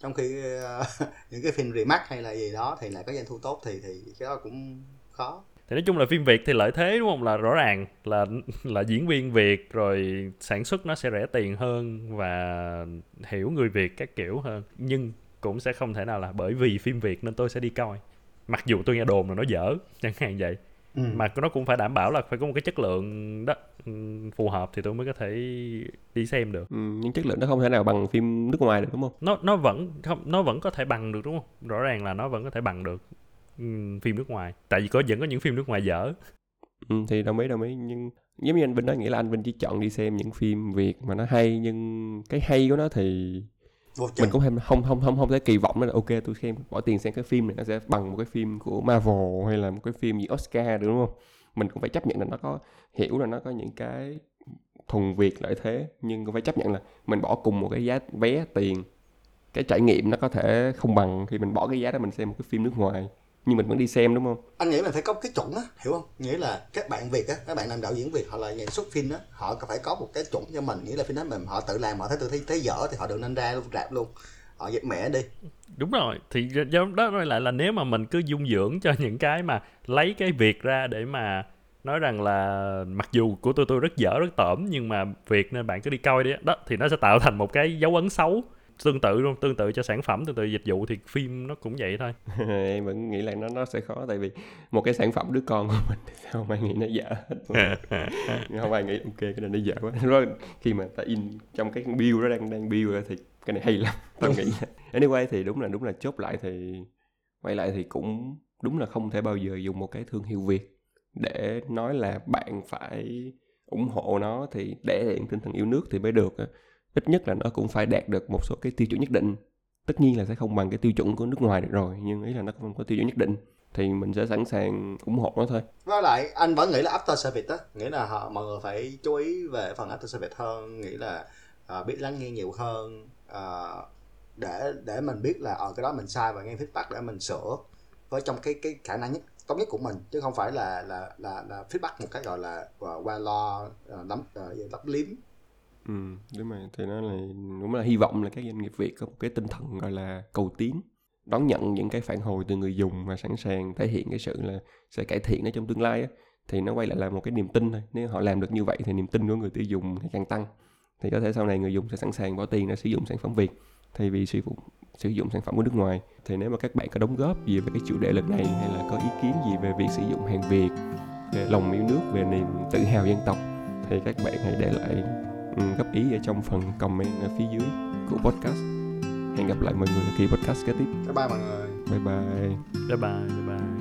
B: Trong khi ờ, những cái phim remake hay là gì đó thì lại có doanh thu tốt thì thì cái đó cũng khó.
C: Thì nói chung là phim Việt thì lợi thế đúng không? Là rõ ràng là là diễn viên Việt rồi sản xuất nó sẽ rẻ tiền hơn và hiểu người Việt các kiểu hơn. Nhưng cũng sẽ không thể nào là bởi vì phim Việt nên tôi sẽ đi coi mặc dù tôi nghe đồn là nó dở chẳng hạn vậy.
B: Ừ.
C: mà nó cũng phải đảm bảo là phải có một cái chất lượng đó ừ, phù hợp thì tôi mới có thể đi xem được.
A: Ừ, nhưng chất lượng nó không thể nào bằng phim nước ngoài được đúng không?
C: Nó nó vẫn không nó vẫn có thể bằng được đúng không? Rõ ràng là nó vẫn có thể bằng được ừm, phim nước ngoài. Tại vì có vẫn có những phim nước ngoài dở.
A: Ừ, thì đồng ý đồng ý. Nhưng giống như anh Vinh nói nghĩa là anh Vinh chỉ chọn đi xem những phim Việt mà nó hay nhưng cái hay của nó thì mình cũng không không không không không thể kỳ vọng là ok tôi xem bỏ tiền xem cái phim này nó sẽ bằng một cái phim của Marvel hay là một cái phim gì Oscar được đúng không? Mình cũng phải chấp nhận là nó có hiểu là nó có những cái thuần Việt lợi thế nhưng cũng phải chấp nhận là mình bỏ cùng một cái giá vé tiền cái trải nghiệm nó có thể không bằng khi mình bỏ cái giá đó mình xem một cái phim nước ngoài nhưng mình vẫn đi xem đúng không?
B: Anh nghĩ mình phải có cái chuẩn á hiểu không? Nghĩa là các bạn việt á các bạn làm đạo diễn việt hoặc là nhà xuất phim á họ phải có một cái chuẩn cho mình. Nghĩa là phim đó mình họ tự làm họ thấy tự thấy, thấy dở thì họ đừng nên ra luôn rạp luôn. Họ dẹp mẹ đi.
C: Đúng rồi. Thì do đó nói lại là nếu mà mình cứ dung dưỡng cho những cái mà lấy cái việc ra để mà nói rằng là mặc dù của tôi tôi rất dở rất tởm nhưng mà việc nên bạn cứ đi coi đi đó thì nó sẽ tạo thành một cái dấu ấn xấu tương tự luôn tương tự cho sản phẩm tương tự dịch vụ thì phim nó cũng vậy thôi.
A: Em vẫn nghĩ là nó nó sẽ khó tại vì một cái sản phẩm đứa con của mình thì sao không ai nghĩ nó dở hết. Không ai nghĩ ok cái này nó dở quá. Rồi khi mà ta in trong cái bill đó đang đang bill thì cái này hay lắm tao nghĩ anyway thì đúng là đúng là chốt lại thì quay lại thì cũng đúng là không thể bao giờ dùng một cái thương hiệu việt để nói là bạn phải ủng hộ nó thì để hiện tinh thần yêu nước thì mới được ít nhất là nó cũng phải đạt được một số cái tiêu chuẩn nhất định. Tất nhiên là sẽ không bằng cái tiêu chuẩn của nước ngoài được rồi nhưng ý là nó cũng có tiêu chuẩn nhất định thì mình sẽ sẵn sàng ủng hộ nó thôi.
B: Với lại anh vẫn nghĩ là after service á nghĩa là họ mọi người phải chú ý về phần after service hơn nghĩ là uh, biết lắng nghe nhiều hơn uh, để để mình biết là ở cái đó mình sai và nghe feedback để mình sửa với trong cái cái khả năng nhất tốt nhất của mình chứ không phải là là là, là feedback một cái gọi là uh, qua lo uh, lắm uh, lắp liếm
A: ừ đúng rồi. Thì nó là đúng là hy vọng là các doanh nghiệp việt có một cái tinh thần gọi là cầu tiến, đón nhận những cái phản hồi từ người dùng và sẵn sàng thể hiện cái sự là sẽ cải thiện nó trong tương lai á. Thì nó quay lại là một cái niềm tin thôi. Nếu họ làm được như vậy thì niềm tin của người tiêu dùng ngày càng tăng. Thì có thể sau này người dùng sẽ sẵn sàng bỏ tiền để sử dụng sản phẩm việt. Thay vì sử dụng sử dụng sản phẩm của nước ngoài. Thì nếu mà các bạn có đóng góp gì về cái chủ đề lần này hay là có ý kiến gì về việc sử dụng hàng việt, về lòng yêu nước, về niềm tự hào dân tộc, thì các bạn hãy để lại góp ý ở trong phần comment ở phía dưới của podcast. Hẹn gặp lại mọi người ở kỳ podcast kế tiếp.
B: Bye bye mọi người.
A: Bye bye.
C: Bye bye bye bye